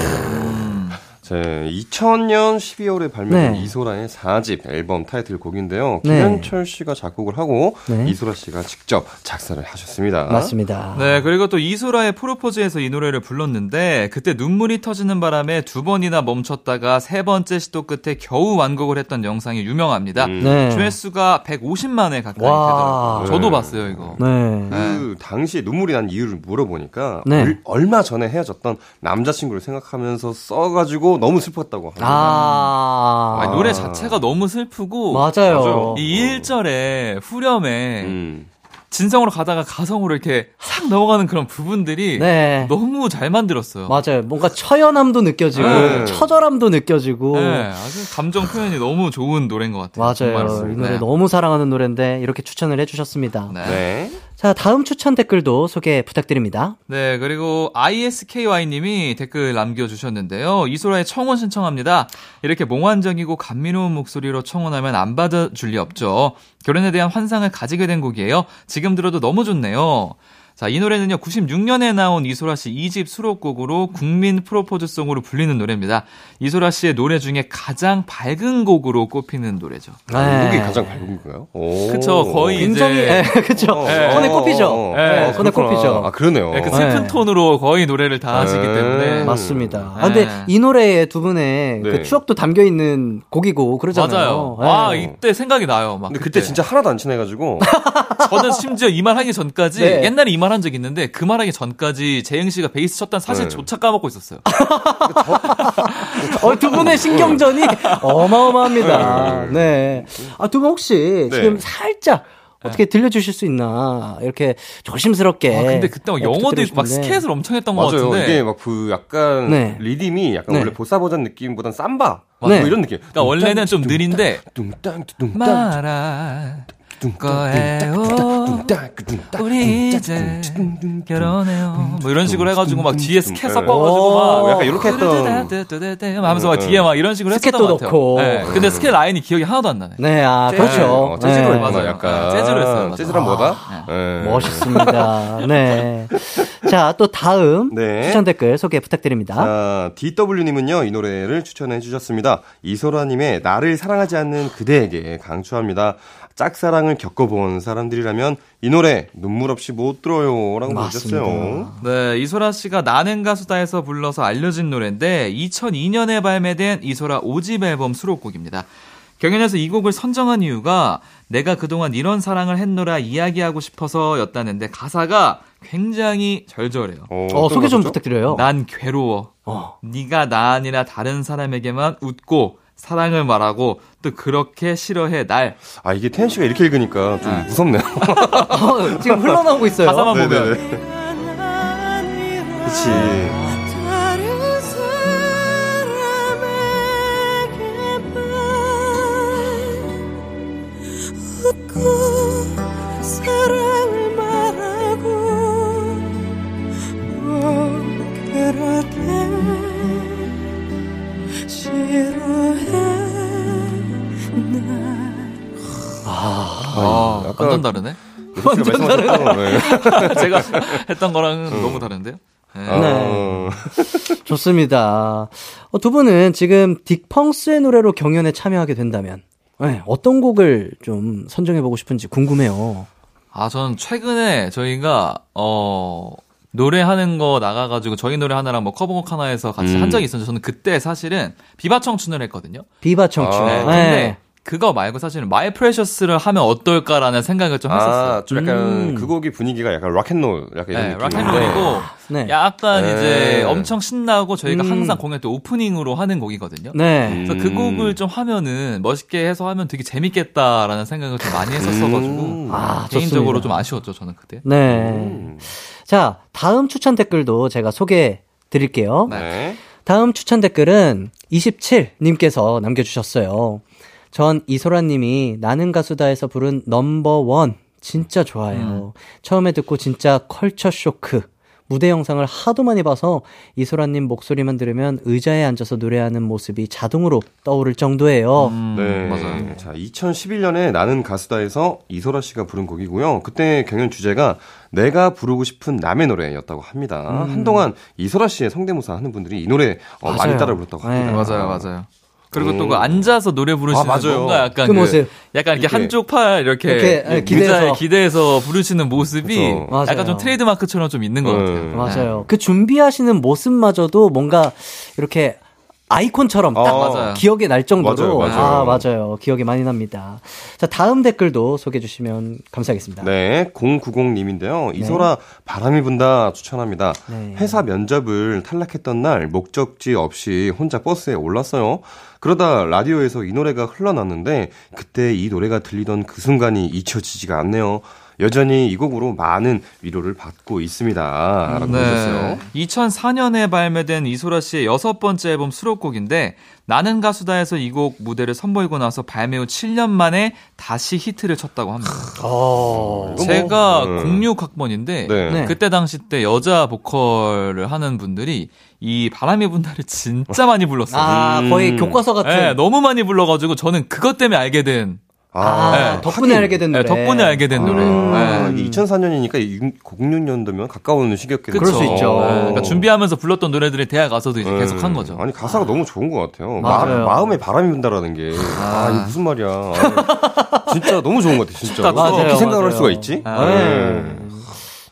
S7: 제 2000년 12월에 발매된
S1: 네.
S7: 이소라의 4집 앨범 타이틀곡인데요.
S1: 네.
S7: 김현철 씨가 작곡을 하고
S1: 네.
S7: 이소라 씨가 직접 작사를 하셨습니다.
S1: 맞습니다.
S2: 네, 그리고 또 이소라의 프로포즈에서 이 노래를 불렀는데 그때 눈물이 터지는 바람에 두 번이나 멈췄다가 세 번째 시도 끝에 겨우 완곡을 했던 영상이 유명합니다.
S7: 음.
S1: 네.
S2: 조회수가 150만회 가까이
S1: 와.
S2: 되더라고요. 저도
S7: 네.
S2: 봤어요, 이거.
S1: 네.
S7: 그 당시에 눈물이 난 이유를 물어보니까
S1: 네.
S7: 얼, 얼마 전에 헤어졌던 남자친구를 생각하면서 써가지고 너무 슬펐다고 합니다.
S1: 아.
S2: 아니, 노래 자체가 너무 슬프고
S1: 맞아요.
S7: 맞아요.
S2: 이 1절에 후렴에
S7: 음.
S2: 진성으로 가다가 가성으로 이렇게 싹 넘어가는 그런 부분들이
S1: 네.
S2: 너무 잘 만들었어요.
S1: 맞아요. 뭔가 처연함도 느껴지고,
S7: 네.
S1: 처절함도 느껴지고.
S2: 네, 아주 감정 표현이 너무 좋은 노래인 것 같아요.
S1: 맞아요.
S2: 정말로.
S1: 이 노래
S2: 네.
S1: 너무 사랑하는 노래인데 이렇게 추천을 해주셨습니다.
S2: 네.
S7: 네.
S1: 자, 다음 추천 댓글도 소개 부탁드립니다.
S2: 네, 그리고 ISKY님이 댓글 남겨주셨는데요. 이소라의 청혼 신청합니다. 이렇게 몽환적이고 감미로운 목소리로 청혼하면 안 받아줄 리 없죠. 결혼에 대한 환상을 가지게 된 곡이에요. 지금 들어도 너무 좋네요. 자, 이 노래는요, 96년에 나온 이소라 씨 2집 수록곡으로 국민 프로포즈송으로 불리는 노래입니다. 이소라 씨의 노래 중에 가장 밝은 곡으로 꼽히는 노래죠.
S7: 아, 이게
S1: 네.
S7: 가장 밝은 건가요? 오.
S2: 그쵸, 거의
S1: 굉장히,
S2: 이제
S1: 예, 그쵸.
S7: 어,
S2: 네.
S1: 손에
S7: 어,
S1: 꼽히죠.
S7: 어, 어,
S2: 네,
S7: 어,
S1: 손에
S7: 그렇구나.
S1: 꼽히죠.
S7: 아, 그러네요.
S2: 네, 그 슬픈
S1: 네.
S2: 톤으로 거의 노래를 다 하시기
S7: 네.
S2: 때문에.
S1: 맞습니다. 아,
S2: 네.
S1: 근데 이 노래에 두 분의 그
S7: 네.
S1: 추억도 담겨 있는 곡이고 그러잖아요.
S2: 맞아요. 아,
S1: 네.
S2: 이때 생각이 나요. 막
S7: 근데 그때 진짜 하나도 안 친해가지고.
S2: 저는 심지어 이 말 하기 전까지
S1: 네.
S2: 옛날에 이말 한적 있는데 그 말 하기 전까지 재영 씨가 베이스 쳤다는 사실조차 까먹고 있었어요.
S1: 어, 두 분의 신경전이 어마어마합니다. 네. 아, 두 분 혹시
S7: 네.
S1: 지금 살짝 어떻게 들려주실 수 있나 이렇게 조심스럽게.
S2: 아, 근데 그때 막
S1: 네,
S2: 영어도 있고 막. 스케줄 엄청 했던 것
S7: 맞아요.
S2: 같은데.
S7: 이게 막 그 약간
S1: 네.
S7: 리듬이 약간
S1: 네.
S7: 원래 보사 버전 느낌보단 삼바.
S1: 네.
S7: 뭐 이런 느낌.
S2: 그러니까 원래는 좀 느린데
S7: 뚱땅 뚱땅
S2: 말할 거예요. 우리 이제 결혼해요. 뭐 이런 식으로 해가지고 막 뒤에 스케 섞어가지고 막
S7: 오, 약간 이렇게 했던.
S2: 하면서 막 뒤에 막 이런 식으로
S1: 스케도
S2: 것 같아요. 네. 근데 스케 라인이 기억이 하나도 안 나네.
S1: 네, 아, 그렇죠.
S7: 어, 재즈로
S1: 네.
S2: 맞아요.
S7: 약간.
S2: 재즈로 했어요.
S7: 재즈란 뭐다? 네.
S1: 멋있습니다. 네. 자, 또 다음
S7: 네.
S1: 추천 댓글 소개 부탁드립니다.
S7: 자, DW님은요, 이 노래를 추천해 주셨습니다. 이소라님의 나를 사랑하지 않는 그대에게 강추합니다. 짝사랑을 겪어본 사람들이라면 이 노래 눈물 없이 못 들어요. 라고
S1: 맞습니다.
S7: 보내주셨어요.
S2: 네, 이소라 씨가 나는 가수다에서 불러서 알려진 노래인데 2002년에 발매된 이소라 5집 앨범 수록곡입니다. 경연에서 이 곡을 선정한 이유가 내가 그동안 이런 사랑을 했노라 이야기하고 싶어서였다는데 가사가 굉장히 절절해요.
S7: 어,
S1: 어, 소개 좀? 부탁드려요.
S2: 난 괴로워.
S1: 어.
S2: 네가 나 아니라 다른 사람에게만 웃고 사랑을 말하고 또 그렇게 싫어해 날.
S7: 아, 이게 태현 씨가 이렇게 읽으니까 좀
S2: 네.
S7: 무섭네요.
S1: 어, 지금 흘러나오고 있어요.
S2: 가사만 보면.
S4: 다
S2: 아,
S7: 약간-
S2: 완전 다르네.
S7: 완전 다르네.
S2: 제가 했던 거랑은 너무 다른데요?
S7: 어,
S1: 좋습니다. 어, 두 분은 지금 딕펑스의 노래로 경연에 참여하게 된다면 네, 어떤 곡을 좀 선정해 보고 싶은지 궁금해요.
S2: 아, 저는 최근에 저희가, 어, 노래하는 거 나가가지고 저희 노래 하나랑 뭐 커버곡 하나 해서 같이
S7: 음.
S2: 한 적이 있었는데 저는 그때 사실은 비바 청춘을 했거든요.
S1: 비바 청춘.
S7: 아,
S2: 네.
S1: 네.
S2: 근데 그거 말고 사실은 My Precious를 하면 어떨까라는 생각을 좀 했었어요.
S7: 아, 좀 약간
S1: 음.
S7: 그 곡이 분위기가 약간 락앤롤 약간 이런
S2: 네,
S7: 느낌.
S2: 락앤롤이고
S1: 네.
S2: 약간
S7: 네.
S2: 이제 엄청 신나고 저희가
S1: 음.
S2: 항상 공연 때 오프닝으로 하는 곡이거든요.
S1: 네.
S7: 음.
S2: 그래서 그 곡을 좀 하면은 멋있게 해서 하면 되게 재밌겠다라는 생각을 좀 많이 했었어가지고
S7: 음.
S1: 아,
S2: 개인적으로
S1: 좋습니다.
S2: 좀 아쉬웠죠 저는 그때.
S1: 네.
S7: 음.
S1: 자, 다음 추천 댓글도 제가 소개해 드릴게요.
S7: 네.
S1: 다음 추천 댓글은 27님께서 남겨주셨어요. 전 이소라님이 나는 가수다에서 부른 넘버원 진짜 좋아해요. 처음에 듣고 진짜 컬처 쇼크. 무대 영상을 하도 많이 봐서 이소라님 목소리만 들으면 의자에 앉아서 노래하는 모습이 자동으로 떠오를 정도예요.
S2: 음,
S7: 네.
S2: 맞아요.
S7: 자, 2011년에 나는 가수다에서 이소라 씨가 부른 곡이고요. 그때 경연 주제가 내가 부르고 싶은 남의 노래였다고 합니다. 한동안 이소라 씨의 성대모사 하는 분들이 이 노래 어, 많이. 따라 불렀다고
S1: 네.
S7: 합니다.
S2: 맞아요, 맞아요. 그리고
S7: 음.
S2: 또그 앉아서 노래 부르시는
S7: 아, 맞아요.
S2: 뭔가 약간
S1: 그 모습.
S2: 약간 이렇게,
S7: 이렇게.
S2: 한쪽 팔 이렇게,
S1: 이렇게, 네, 기대서.
S2: 의자에 기대서 부르시는 모습이.
S1: 맞아요.
S2: 약간 좀 트레이드 마크처럼 좀 있는 것
S7: 네.
S2: 같아요.
S1: 맞아요. 그 준비하시는 모습마저도 뭔가 이렇게 아이콘처럼 딱
S7: 아,
S2: 맞아요.
S1: 기억에 날 정도로
S7: 맞아요, 맞아요.
S1: 아 맞아요 기억이 많이 납니다. 자 다음 댓글도 소개해 주시면 감사하겠습니다.
S7: 네, 090님인데요. 이소라 바람이 분다 추천합니다.
S1: 네.
S7: 회사 면접을 탈락했던 날 목적지 없이 혼자 버스에 올랐어요. 그러다 라디오에서 이 노래가 흘러났는데 그때 이 노래가 들리던 그 순간이 잊혀지지가 않네요. 여전히 이 곡으로 많은 위로를 받고 있습니다. 라고 하셨어요.
S2: 2004년에 발매된 이소라 씨의 여섯 번째 앨범 수록곡인데 나는 가수다에서 이 곡 무대를 선보이고 나서 발매 후 7년 만에 다시 히트를 쳤다고 합니다.
S1: 어.
S7: 이거 뭐,
S2: 제가
S7: 음.
S2: 06학번인데
S7: 네.
S1: 네.
S2: 그때 당시 때 여자 보컬을 하는 분들이 이 바람이 분다를 진짜 많이 불렀어요.
S1: 아
S7: 음.
S1: 거의 교과서 같은.
S2: 네, 너무 많이 불러가지고 저는 그것 때문에 알게 된
S1: 아,
S2: 네.
S1: 덕분에 알게 된
S2: 네,
S1: 노래.
S2: 덕분에 알게 된 노래.
S7: 아,
S2: 네.
S7: 2004년이니까 06년도면 가까운 시기였겠죠.
S1: 그럴 수 있죠.
S2: 네, 그러니까 준비하면서 불렀던 노래들이 대학 가서도 이제
S7: 네.
S2: 계속 한 거죠.
S7: 아니 가사가 너무 좋은 것 같아요.
S1: 맞아요.
S7: 마, 음에 바람이 분다라는 게 아, 이거 무슨 말이야. 아, 진짜 너무 좋은 것 같아. 진짜 어떻게 생각을 할
S1: 맞아요.
S7: 수가 있지?
S2: 아,
S1: 네.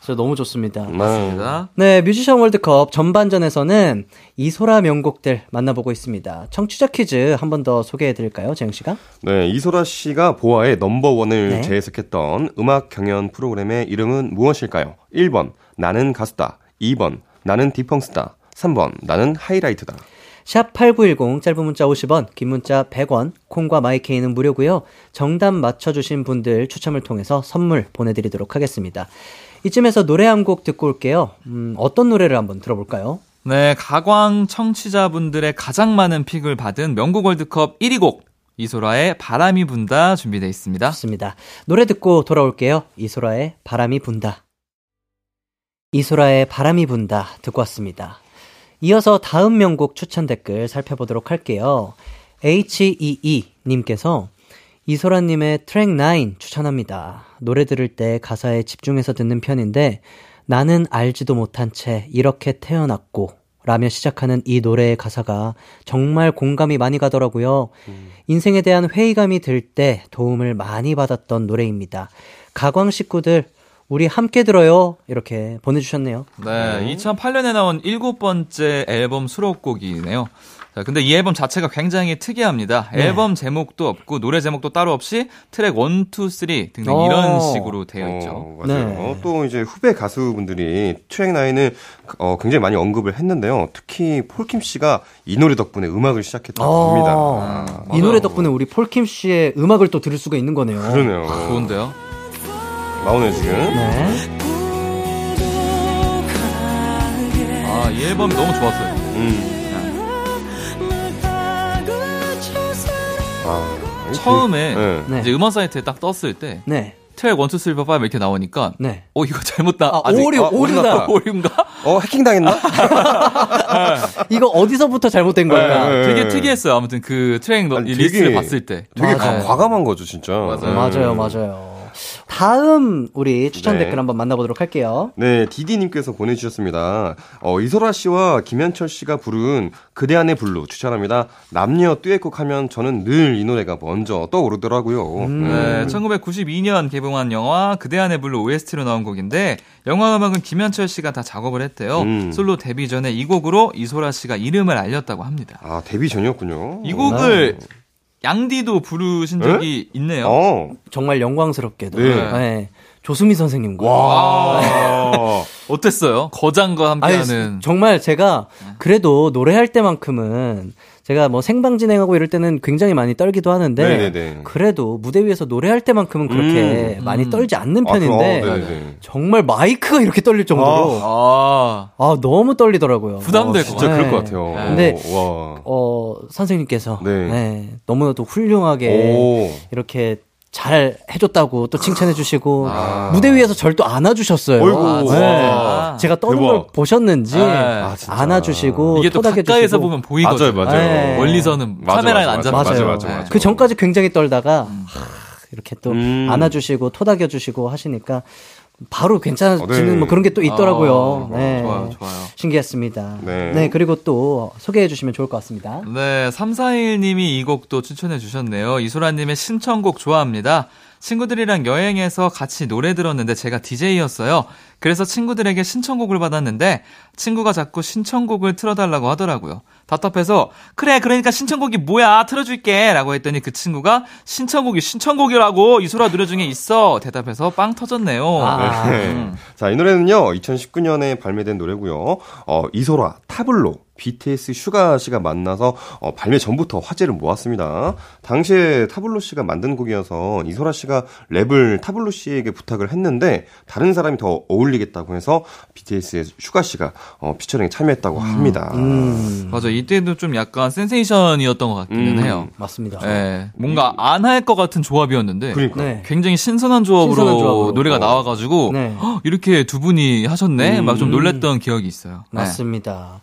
S1: 진짜 너무 좋습니다.
S7: 맞습니다.
S1: 네, 뮤지션 월드컵 전반전에서는 이소라 명곡들 만나보고 있습니다. 청취자 퀴즈 한 번 더 소개해 드릴까요, 재영 씨가?
S7: 네, 이소라 씨가 보아의 넘버원을
S1: 네.
S7: 재해석했던 음악 경연 프로그램의 이름은 무엇일까요? 1번 나는 가수다. 2번 나는 디펑스다. 3번 나는 하이라이트다.
S1: 샵8910 짧은 문자 50원, 긴 문자 100원, 콩과 마이케이는 무료고요. 정답 맞춰 주신 분들 추첨을 통해서 선물 보내 드리도록 하겠습니다. 이쯤에서 노래 한 곡 듣고 올게요. 음, 어떤 노래를 한번 들어볼까요?
S2: 네, 가광 청취자분들의 가장 많은 픽을 받은 명곡 월드컵 1위 곡 이소라의 바람이 분다 준비되어 있습니다.
S1: 좋습니다. 노래 듣고 돌아올게요. 이소라의 바람이 분다. 이소라의 바람이 분다 듣고 왔습니다. 이어서 다음 명곡 추천 댓글 살펴보도록 할게요. HEE 님께서 이소라님의 트랙 9 추천합니다. 노래 들을 때 가사에 집중해서 듣는 편인데 나는 알지도 못한 채 이렇게 태어났고 라며 시작하는 이 노래의 가사가 정말 공감이 많이 가더라고요. 인생에 대한 회의감이 들 때 도움을 많이 받았던 노래입니다. 가광 식구들 우리 함께 들어요. 이렇게 보내주셨네요.
S2: 네, 2008년에 나온 일곱 번째 앨범 수록곡이네요. 자, 근데 이 앨범 자체가 굉장히 특이합니다.
S1: 네.
S2: 앨범 제목도 없고 노래 제목도 따로 없이 트랙 1, 2, 3 등등
S1: 오.
S2: 이런 식으로 되어 있죠.
S7: 어, 맞아요.
S1: 네.
S7: 또 이제 후배 가수분들이 트랙 나인을 어, 굉장히 많이 언급을 했는데요. 특히 폴킴 씨가 이 노래 덕분에 음악을 시작했다고
S1: 어,
S7: 합니다. 아,
S1: 이 노래 덕분에 우리 폴킴 씨의 음악을 또 들을 수가 있는 거네요.
S7: 그러네요.
S2: 좋은데요?
S7: 나오네요 지금.
S1: 네.
S2: 아, 이 앨범이 너무 좋았어요.
S7: 음. 아,
S2: 처음에
S7: 네.
S1: 네.
S2: 이제 음원 사이트에 딱 떴을 때
S1: 네.
S2: 트랙 1, 2, 3, 4, 5 이렇게 나오니까
S1: 네.
S2: 어 이거 잘못 나
S1: 아,
S2: 아직-
S1: 오류,
S2: 어,
S1: 오류다.
S2: 오류인가?
S7: 어 해킹 당했나?
S1: 이거 어디서부터 잘못된 걸까?
S7: 네.
S2: 되게 특이했어요. 아무튼 그 트랙 너-
S7: 아니,
S2: 이
S7: 되게-
S2: 리스트를 봤을 때
S7: 되게. 가- 과감한 거죠 진짜.
S2: 맞아요.
S1: 맞아요, 맞아요. 다음 우리 추천
S7: 네.
S1: 댓글 한번 만나보도록 할게요.
S7: 네, 디디님께서 보내주셨습니다. 어, 이소라 씨와 김현철 씨가 부른 그대 안의 블루 추천합니다. 남녀 듀엣곡 하면 저는 늘 이 노래가 먼저 떠오르더라고요.
S1: 음.
S7: 네.
S2: 네, 1992년 개봉한 영화 그대 안의 블루 OST로 나온 곡인데 영화 음악은 김현철 씨가 다 작업을 했대요.
S7: 음.
S2: 솔로 데뷔 전에 이 곡으로 이소라 씨가 이름을 알렸다고 합니다.
S7: 아, 데뷔 전이었군요.
S2: 이 곡을 양디도 부르신 적이 있네요.
S7: 어.
S1: 정말 영광스럽게도.
S7: 네.
S1: 네. 조수미 선생님과.
S7: 와.
S2: 어땠어요? 거장과
S1: 아니,
S2: 함께하는
S1: 정말 제가 그래도 노래할 때만큼은 제가 뭐 생방 진행하고 이럴 때는 굉장히 많이 떨기도 하는데
S7: 네네네.
S1: 그래도 무대 위에서 노래할 때만큼은 그렇게
S2: 음.
S1: 많이 떨지 않는
S7: 아,
S1: 편인데
S7: 그럼, 네네.
S1: 정말 마이크가 이렇게 떨릴 정도로 아,
S2: 아,
S1: 너무 떨리더라고요.
S2: 부담될
S7: 아, 진짜
S1: 네.
S7: 그럴 것 같아요.
S1: 근데
S7: 와.
S1: 어 선생님께서
S7: 네.
S1: 네, 너무나도 훌륭하게
S7: 오.
S1: 이렇게 잘 해줬다고 또 칭찬해주시고
S7: 아.
S1: 무대 위에서 절 또 안아주셨어요.
S7: 어이구.
S2: 아,
S1: 네. 제가 떠는
S7: 대박.
S1: 걸 보셨는지
S2: 네.
S7: 아.
S1: 안아주시고
S2: 이게 또
S1: 토닥여주시고.
S2: 가까이서 보면 보이거든요.
S7: 맞아요, 맞아요.
S1: 네.
S2: 멀리서는
S7: 맞아,
S2: 카메라에
S7: 맞아,
S2: 안
S7: 맞아,
S2: 잡혀요.
S1: 맞아요.
S7: 맞아, 맞아, 맞아.
S1: 그 전까지 굉장히 떨다가 하, 이렇게 또
S7: 음.
S1: 안아주시고 토닥여주시고 하시니까 바로 괜찮아지는
S7: 어, 네.
S1: 뭐 그런 게 또 있더라고요.
S2: 아,
S1: 네.
S2: 좋아요, 좋아요.
S1: 신기했습니다.
S7: 네.
S1: 그리고 또 소개해 주시면 좋을 것 같습니다.
S2: 네, 341님이 이 곡도 추천해 주셨네요. 이소라님의 신청곡 좋아합니다. 친구들이랑 여행해서 같이 노래 들었는데 제가 DJ였어요. 그래서 친구들에게 신청곡을 받았는데 친구가 자꾸 신청곡을 틀어달라고 하더라고요. 답답해서 그래 그러니까 신청곡이 뭐야 틀어줄게 라고 했더니 그 친구가 신청곡이 신청곡이라고 이소라 노래 중에 있어 대답해서 빵 터졌네요.
S1: 아.
S2: 음.
S7: 자, 이 노래는요, 2019년에 발매된 노래고요. 어, 이소라, 타블로, BTS 슈가 씨가 만나서 어, 발매 전부터 화제를 모았습니다. 당시에 타블로 씨가 만든 곡이어서 이소라 씨가 랩을 타블로 씨에게 부탁을 했는데 다른 사람이 더 어울리겠다고 해서 BTS의 슈가 씨가 어, 피처링에 참여했다고 합니다.
S1: 음,
S2: 맞아 이때도 좀 약간 센세이션이었던 것 같기는
S7: 음.
S2: 해요.
S1: 맞습니다.
S2: 예, 뭔가 안 할 것 같은 조합이었는데
S7: 그러니까.
S1: 네.
S2: 굉장히 신선한 조합으로,
S1: 신선한 조합으로.
S2: 노래가
S7: 어.
S2: 나와가지고
S1: 네.
S2: 헉, 이렇게 두 분이 하셨네
S7: 음.
S2: 막좀 놀랬던 기억이 있어요. 네.
S1: 맞습니다.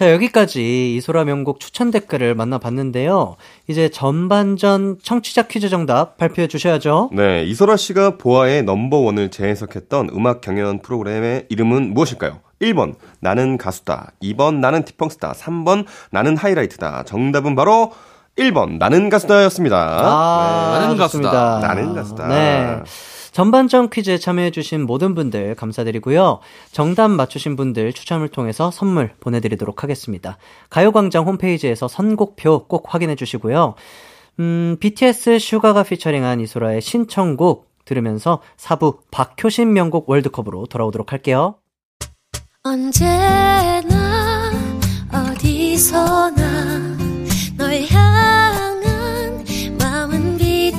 S1: 자, 여기까지 이소라 명곡 추천 댓글을 만나봤는데요. 이제 전반전 청취자 퀴즈 정답 발표해 주셔야죠.
S7: 네, 이소라 씨가 보아의 넘버원을 재해석했던 음악 경연 프로그램의 이름은 무엇일까요? 1번, 나는 가수다. 2번, 나는 티펑스다. 3번, 나는 하이라이트다. 정답은 바로 1번, 나는 가수다였습니다.
S1: 아,
S2: 나는
S1: 좋습니다.
S2: 가수다.
S7: 나는 가수다.
S1: 네. 전반전 퀴즈에 참여해주신 모든 분들 감사드리고요. 정답 맞추신 분들 추첨을 통해서 선물 보내드리도록 하겠습니다. 가요광장 홈페이지에서 선곡표 꼭 확인해 주시고요. 음, BTS 슈가가 피처링한 이소라의 신청곡 들으면서 4부 박효신 명곡 월드컵으로 돌아오도록 할게요.
S3: 언제나 어디서나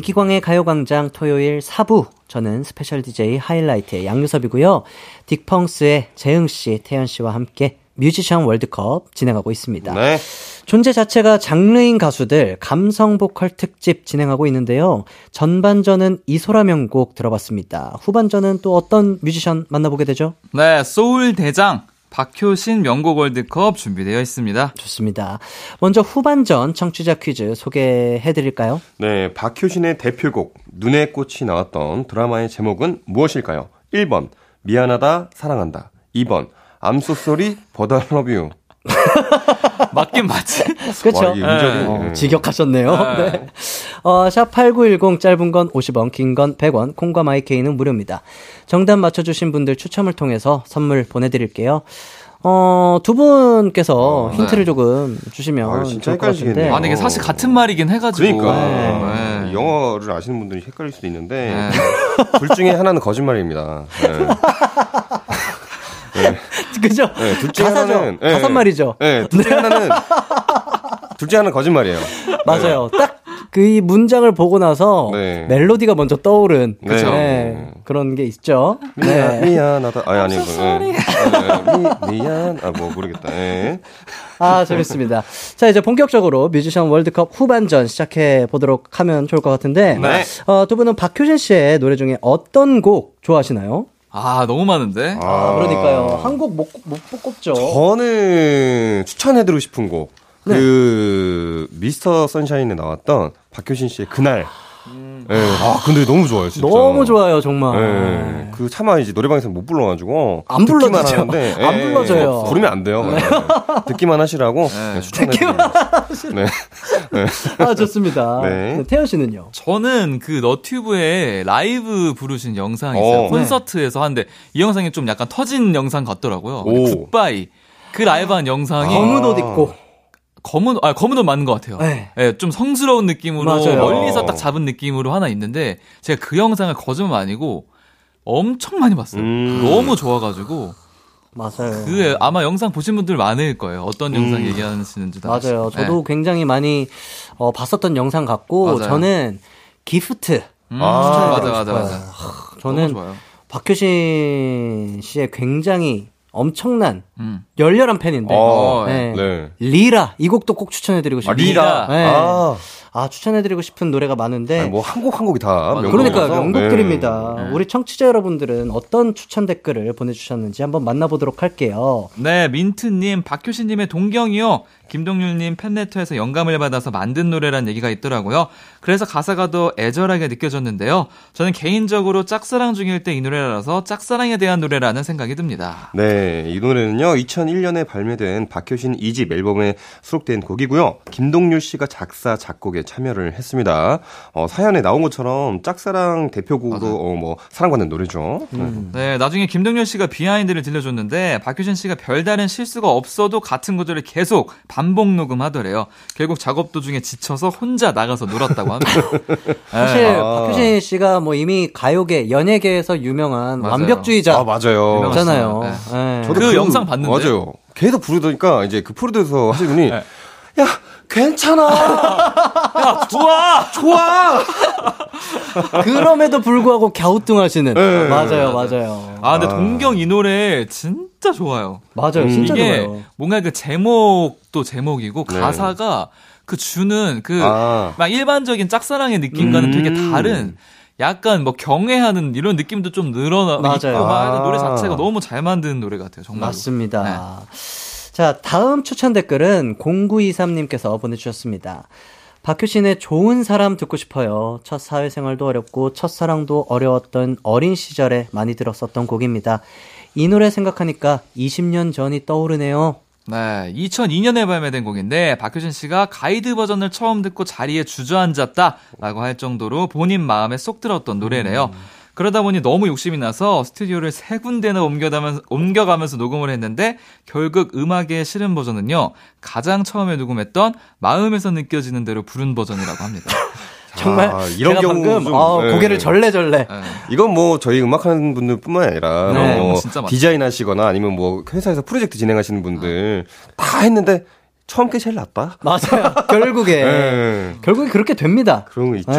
S1: 이기광의 가요광장 토요일 4부. 저는 스페셜 DJ 하이라이트의 양요섭이고요. 딕펑스의 재흥씨, 태연씨와 함께 뮤지션 월드컵 진행하고 있습니다.
S7: 네.
S1: 존재 자체가 장르인 가수들 감성 보컬 특집 진행하고 있는데요. 전반전은 이소라 명곡 들어봤습니다. 후반전은 또 어떤 뮤지션 만나보게 되죠?
S2: 네, 소울 대장 박효신 명곡 월드컵 준비되어 있습니다.
S1: 좋습니다. 먼저 후반전 청취자 퀴즈 소개해 드릴까요?
S7: 네, 박효신의 대표곡 눈의 꽃이 나왔던 드라마의 제목은 무엇일까요? 1번 미안하다 사랑한다. 2번 암소소리 버더 러뷰.
S2: 맞긴 맞지?
S1: 그렇죠.
S7: 음절이,
S1: 어,
S7: 네.
S1: 직역하셨네요.
S2: 네.
S1: 네. 어, 샵8910 짧은 건 50원, 긴 건 100원, 콩과 마이케이는 무료입니다. 정답 맞춰 주신 분들 추첨을 통해서 선물 보내 드릴게요. 어, 두 분께서
S2: 어,
S1: 힌트를
S2: 네.
S1: 조금 주시면
S7: 아, 진짜
S1: 좋을 것 같은데.
S7: 헷갈리겠네요.
S2: 아, 이게 사실 같은 말이긴 해 가지고.
S7: 그러니까
S2: 네.
S7: 영어를 아시는 분들이 헷갈릴 수도 있는데
S2: 네.
S7: 둘 중에 하나는 거짓말입니다. 네.
S1: 그죠?
S7: 네, 둘 중에
S1: 가사죠.
S7: 하나는 네.
S1: 가사 말이죠.
S7: 네, 둘 중에 하나는 둘 중에 하나는 거짓말이에요.
S1: 맞아요. 딱 그 이 문장을 보고 나서
S7: 네.
S1: 멜로디가 먼저 떠오른.
S7: 네.
S1: 네. 그런 게 있죠.
S7: 미안,
S1: 네.
S7: 미안하다. 아니, 아니, 그, 미, 미안. 아, 뭐, 모르겠다. 예.
S1: 아, 재밌습니다. 자, 이제 본격적으로 뮤지션 월드컵 후반전 시작해 보도록 하면 좋을 것 같은데,
S7: 네.
S1: 어, 두 분은 박효신 씨의 노래 중에 어떤 곡 좋아하시나요?
S2: 아, 너무 많은데?
S1: 아, 그러니까요. 한 곡 못, 못 뽑죠.
S7: 저는 추천해드리고 싶은 곡.
S1: 네.
S7: 그, 미스터 선샤인에 나왔던 박효신 씨의 그날. 예. 아, 근데 너무 좋아요, 진짜.
S1: 너무 좋아요, 정말.
S7: 예. 그 차마 이제 노래방에서 못 불러가지고.
S1: 안
S7: 듣기만
S1: 불러주죠.
S7: 하는데,
S1: 안
S7: 예,
S1: 불러줘요.
S7: 부르면 안 돼요. 예. 듣기만 하시라고
S2: 네.
S7: 네, 추천해드립니다. 네.
S1: 아, 좋습니다.
S7: 네.
S1: 네, 태연 씨는요?
S2: 저는 그 너튜브에 라이브 부르신 영상이 있어요.
S7: 어.
S2: 콘서트에서 하는데 이 영상이 좀 약간 터진 영상 같더라고요.
S7: 오.
S2: 굿바이. 그 라이브한 영상이
S1: 검은 옷 입고.
S2: 검은 아 검은 옷 맞는 것 같아요.
S1: 네.
S2: 예, 좀 성스러운 느낌으로
S1: 맞아요.
S2: 멀리서 딱 잡은 느낌으로 하나 있는데 제가 그 영상을 거짓말 아니고 엄청 많이 봤어요.
S7: 음.
S2: 너무 좋아가지고
S1: 맞아요.
S2: 그 아마 영상 보신 분들 많을 거예요. 어떤 영상 얘기하시는지 다
S1: 음. 맞아요.
S2: 아시죠?
S1: 저도
S2: 네.
S1: 굉장히 많이 어, 봤었던 영상 같고
S2: 맞아요.
S1: 저는 기프트
S2: 음,
S7: 아,
S2: 맞아 맞아. 맞아.
S1: 저는. 박효신 씨의 굉장히 엄청난
S2: 음.
S1: 열렬한 팬인데
S7: 어,
S1: 네.
S7: 네.
S1: 리라 이 곡도 꼭 추천해드리고
S7: 아,
S1: 싶어요.
S7: 리라.
S1: 네.
S7: 아,
S1: 아 추천해드리고 싶은 노래가 많은데
S7: 뭐 한 곡 한 곡이 다
S2: 맞아요.
S7: 명곡이라서.
S1: 그러니까 명곡들입니다.
S2: 네.
S1: 우리 청취자 여러분들은 어떤 추천 댓글을 보내주셨는지 한번 만나보도록 할게요.
S2: 네, 민트님, 박효신님의 동경이요. 김동률님 팬레터에서 영감을 받아서 만든 노래란 얘기가 있더라고요. 그래서 가사가 더 애절하게 느껴졌는데요. 저는 개인적으로 짝사랑 중일 때 이 노래라서 짝사랑에 대한 노래라는 생각이 듭니다.
S7: 네, 이 노래는요, 2001년에 발매된 박효신 2집 앨범에 수록된 곡이고요. 김동률 씨가 작사, 작곡에 참여를 했습니다. 어, 사연에 나온 것처럼 짝사랑 대표곡으로, 어, 뭐, 사랑받는 노래죠.
S1: 음.
S2: 네, 나중에 김동률 씨가 비하인드를 들려줬는데 박효신 씨가 별다른 실수가 없어도 같은 구절을 계속 반복 녹음하더래요. 결국 작업 도중에 지쳐서 혼자 나가서 놀았다고 합니다.
S1: 사실
S2: 네.
S7: 아.
S1: 박효신 씨가 뭐 이미 가요계, 연예계에서 유명한
S2: 맞아요.
S1: 완벽주의자
S7: 아, 맞아요.
S2: 유명한
S1: 잖아요.
S2: 네.
S1: 네.
S2: 저도 그 영상 봤는데?
S7: 맞아요. 계속 부르더니까 이제 그 프로듀서 하신 분이,
S2: 네.
S7: 야, 괜찮아!
S2: 야, 좋아!
S7: 좋아!
S1: 그럼에도 불구하고 갸우뚱하시는.
S7: 네.
S1: 맞아요, 맞아요.
S2: 아, 근데 동경 이 노래 진짜 좋아요.
S1: 맞아요, 진짜
S2: 이게
S1: 좋아요.
S2: 뭔가 그 제목도 제목이고
S7: 네.
S2: 가사가 그 주는 그막
S7: 아.
S2: 일반적인 짝사랑의 느낌과는
S7: 음.
S2: 되게 다른 약간 뭐 경애하는 이런 느낌도 좀 늘어나
S1: 맞아요.
S2: 있고 막
S7: 아.
S2: 노래 자체가 너무 잘 만든 노래 같아요. 정말.
S1: 맞습니다. 자, 다음 추천 댓글은 0923님께서 보내주셨습니다. 박효신의 좋은 사람 듣고 싶어요. 첫 사회생활도 어렵고 첫사랑도 어려웠던 어린 시절에 많이 들었었던 곡입니다. 이 노래 생각하니까 20년 전이 떠오르네요.
S2: 네, 2002년에 발매된 곡인데 박효신 씨가 가이드 버전을 처음 듣고 자리에 주저앉았다라고 할 정도로 본인 마음에 쏙 들었던 노래래요. 그러다 보니 너무 욕심이 나서 스튜디오를 세 군데나 옮겨가면서, 옮겨가면서 녹음을 했는데 결국 음악의 실은 버전은요 가장 처음에 녹음했던 마음에서 느껴지는 대로 부른 버전이라고 합니다.
S1: 정말
S7: 아, 이런 경우
S1: 방금
S7: 좀,
S1: 아,
S7: 네.
S1: 고개를 절레절레.
S2: 네.
S7: 이건 뭐 저희 음악하는 분들뿐만 아니라
S1: 네.
S7: 뭐
S2: 진짜 많죠.
S7: 디자인 하시거나 아니면 뭐 회사에서 프로젝트 진행하시는 분들 다 했는데 처음 게 제일 낫다.
S1: 맞아요. 결국에
S7: 네.
S1: 결국에 그렇게 됩니다.
S7: 그런 거 있죠.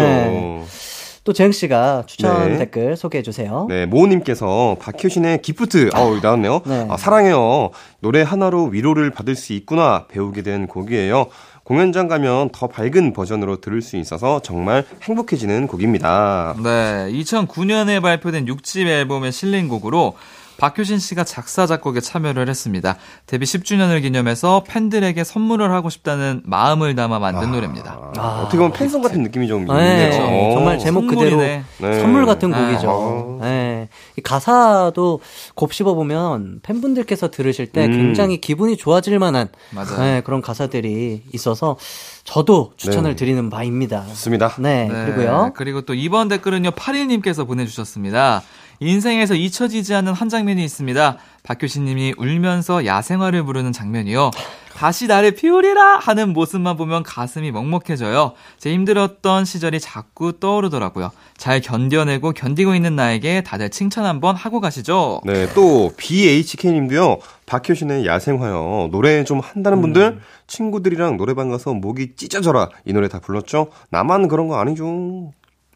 S1: 네. 또 재영 씨가 추천
S7: 네.
S1: 댓글 소개해 주세요.
S7: 네, 모호님께서 박효신의 기프트, 아우, 나왔네요.
S1: 네.
S7: 아, 사랑해요. 노래 하나로 위로를 받을 수 있구나 배우게 된 곡이에요. 공연장 가면 더 밝은 버전으로 들을 수 있어서 정말 행복해지는 곡입니다.
S2: 네, 2009년에 발표된 6집 앨범에 실린 곡으로 박효신 씨가 작사 작곡에 참여를 했습니다. 데뷔 10주년을 기념해서 팬들에게 선물을 하고 싶다는 마음을 담아 만든 노래입니다.
S7: 아, 어떻게 보면 팬송 같은 느낌이 좀
S1: 네,
S7: 있네요. 어.
S1: 정말 제목 그대로
S2: 선물이네.
S7: 네.
S1: 선물 같은
S2: 네.
S1: 곡이죠. 네. 이 가사도 곱씹어 보면 팬분들께서 들으실 때
S7: 음.
S1: 굉장히 기분이 좋아질 만한
S2: 맞아요.
S1: 네, 그런 가사들이 있어서 저도 추천을
S7: 네.
S1: 드리는 바입니다.
S7: 좋습니다.
S1: 네,
S2: 네,
S1: 그리고요.
S2: 그리고 또 이번 댓글은요, 81님께서 보내주셨습니다. 인생에서 잊혀지지 않는 한 장면이 있습니다. 박효신 님이 울면서 야생화를 부르는 장면이요. 다시 나를 피우리라 하는 모습만 보면 가슴이 먹먹해져요. 제 힘들었던 시절이 자꾸 떠오르더라고요. 잘 견뎌내고 견디고 있는 나에게 다들 칭찬 한번 하고 가시죠.
S7: 네, 또 BHK님도요. 박효신의 야생화요. 노래 좀 한다는 분들 친구들이랑 노래방 가서 목이 찢어져라 이 노래 다 불렀죠. 나만 그런 거 아니죠.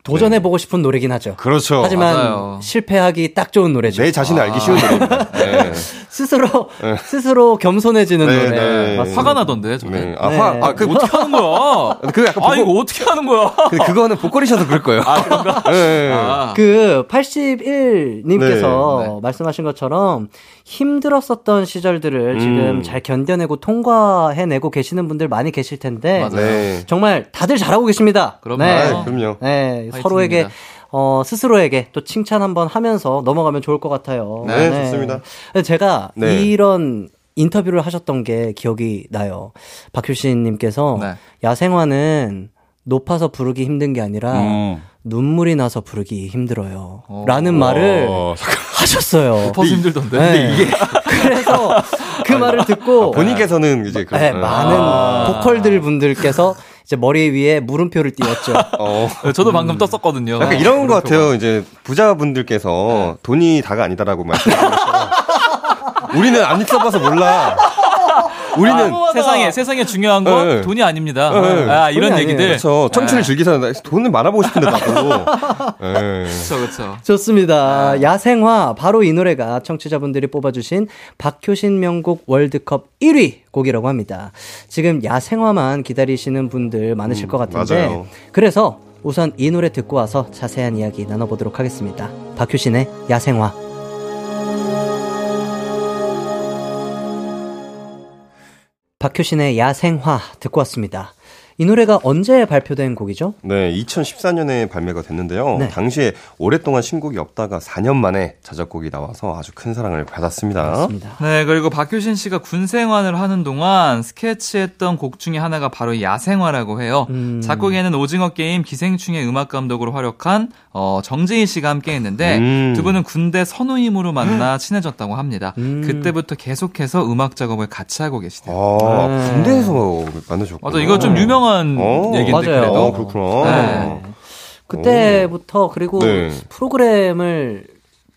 S1: 도전해보고 싶은 노래긴 하죠.
S7: 그렇죠.
S1: 하지만
S2: 맞아요.
S1: 실패하기 딱 좋은 노래죠.
S7: 내 자신을 알기 쉬운 노래입니다. 네.
S1: 스스로 스스로 겸손해지는
S7: 네,
S1: 노래.
S7: 네.
S2: 화가 나던데 저는.
S7: 네. 아,
S1: 네.
S7: 화, 아, 그,
S2: 어떻게 하는 거야?
S7: 그 약간
S2: 아
S7: 보고-
S2: 이거 어떻게 하는 거야?
S7: 그, 그거는 복걸이셔서 그럴 거예요. 아, 그런가? 네.
S2: 아,
S1: 그 81님께서
S2: 네, 네.
S1: 말씀하신 것처럼 힘들었었던 시절들을 지금
S7: 음.
S1: 잘 견뎌내고 통과해내고 계시는 분들 많이 계실 텐데
S2: 맞아요.
S7: 네.
S1: 정말 다들 잘하고 계십니다.
S2: 그럼요.
S1: 네.
S7: 아, 그럼요.
S1: 네,
S2: 파이팅입니다.
S1: 서로에게 어, 스스로에게 또 칭찬 한번 하면서 넘어가면 좋을 것 같아요.
S7: 네, 좋습니다.
S1: 제가
S7: 네.
S1: 이런 인터뷰를 하셨던 게 기억이 나요. 박효신님께서
S2: 네.
S1: 야생화는 높아서 부르기 힘든 게 아니라
S5: 어.
S1: 눈물이 나서 부르기 힘들어요.
S2: 어.
S1: 라는 말을
S5: 어,
S1: 하셨어요.
S2: 더 힘들던데.
S1: 네. 그래서 그 말을 듣고
S7: 본인께서는 이제 그런-
S1: 네,
S7: 네.
S1: 많은
S2: 아.
S1: 보컬들 분들께서 이제 머리 위에 물음표를 띄웠죠.
S7: 어.
S2: 네, 저도 방금 떴었거든요.
S7: 약간 이런 것 같아요. 이제 부자분들께서 돈이 다가 아니다라고 말씀하셨어요. 우리는 안 써봐서 몰라. 우리는
S2: 세상에 세상에 중요한 건
S7: 네.
S2: 돈이 아닙니다.
S7: 네.
S2: 아 이런
S1: 돈이
S2: 얘기들.
S7: 그렇죠. 청춘을
S2: 네.
S7: 즐기서 돈을 많아보고 싶은데 나도. 네.
S2: 그렇죠, 그렇죠.
S1: 좋습니다. 야생화 바로 이 노래가 청취자분들이 뽑아주신 박효신 명곡 월드컵 1위 곡이라고 합니다. 지금 야생화만 기다리시는 분들 많으실 것 같은데
S7: 맞아요.
S1: 그래서 우선 이 노래 듣고 와서 자세한 이야기 나눠보도록 하겠습니다. 박효신의 야생화. 박효신의 야생화 듣고 왔습니다. 이 노래가 언제 발표된 곡이죠?
S7: 네, 2014년에 발매가 됐는데요.
S1: 네.
S7: 당시에 오랫동안 신곡이 없다가 4년 만에 자작곡이 나와서 아주 큰 사랑을 받았습니다.
S1: 맞습니다.
S2: 네, 그리고 박효신 씨가 군 생활을 하는 동안 스케치했던 곡 중에 하나가 바로 이 야생화라고 해요.
S1: 음.
S2: 작곡에는 오징어 게임 기생충의 음악 감독으로 활약한 어, 정재희 씨가 함께했는데
S7: 음.
S2: 두 분은 군대 선우임으로 만나 친해졌다고 합니다.
S1: 음.
S2: 그때부터 계속해서 음악 작업을 같이 하고 계시대요.
S7: 아,
S1: 네.
S7: 군대에서 만나셨고.
S2: 맞아, 이거 좀 유명 한
S7: 어,
S2: 얘기인데
S1: 맞아요.
S2: 그래도.
S7: 어, 그렇구나.
S2: 네.
S1: 그때부터 그리고
S7: 네.
S1: 프로그램을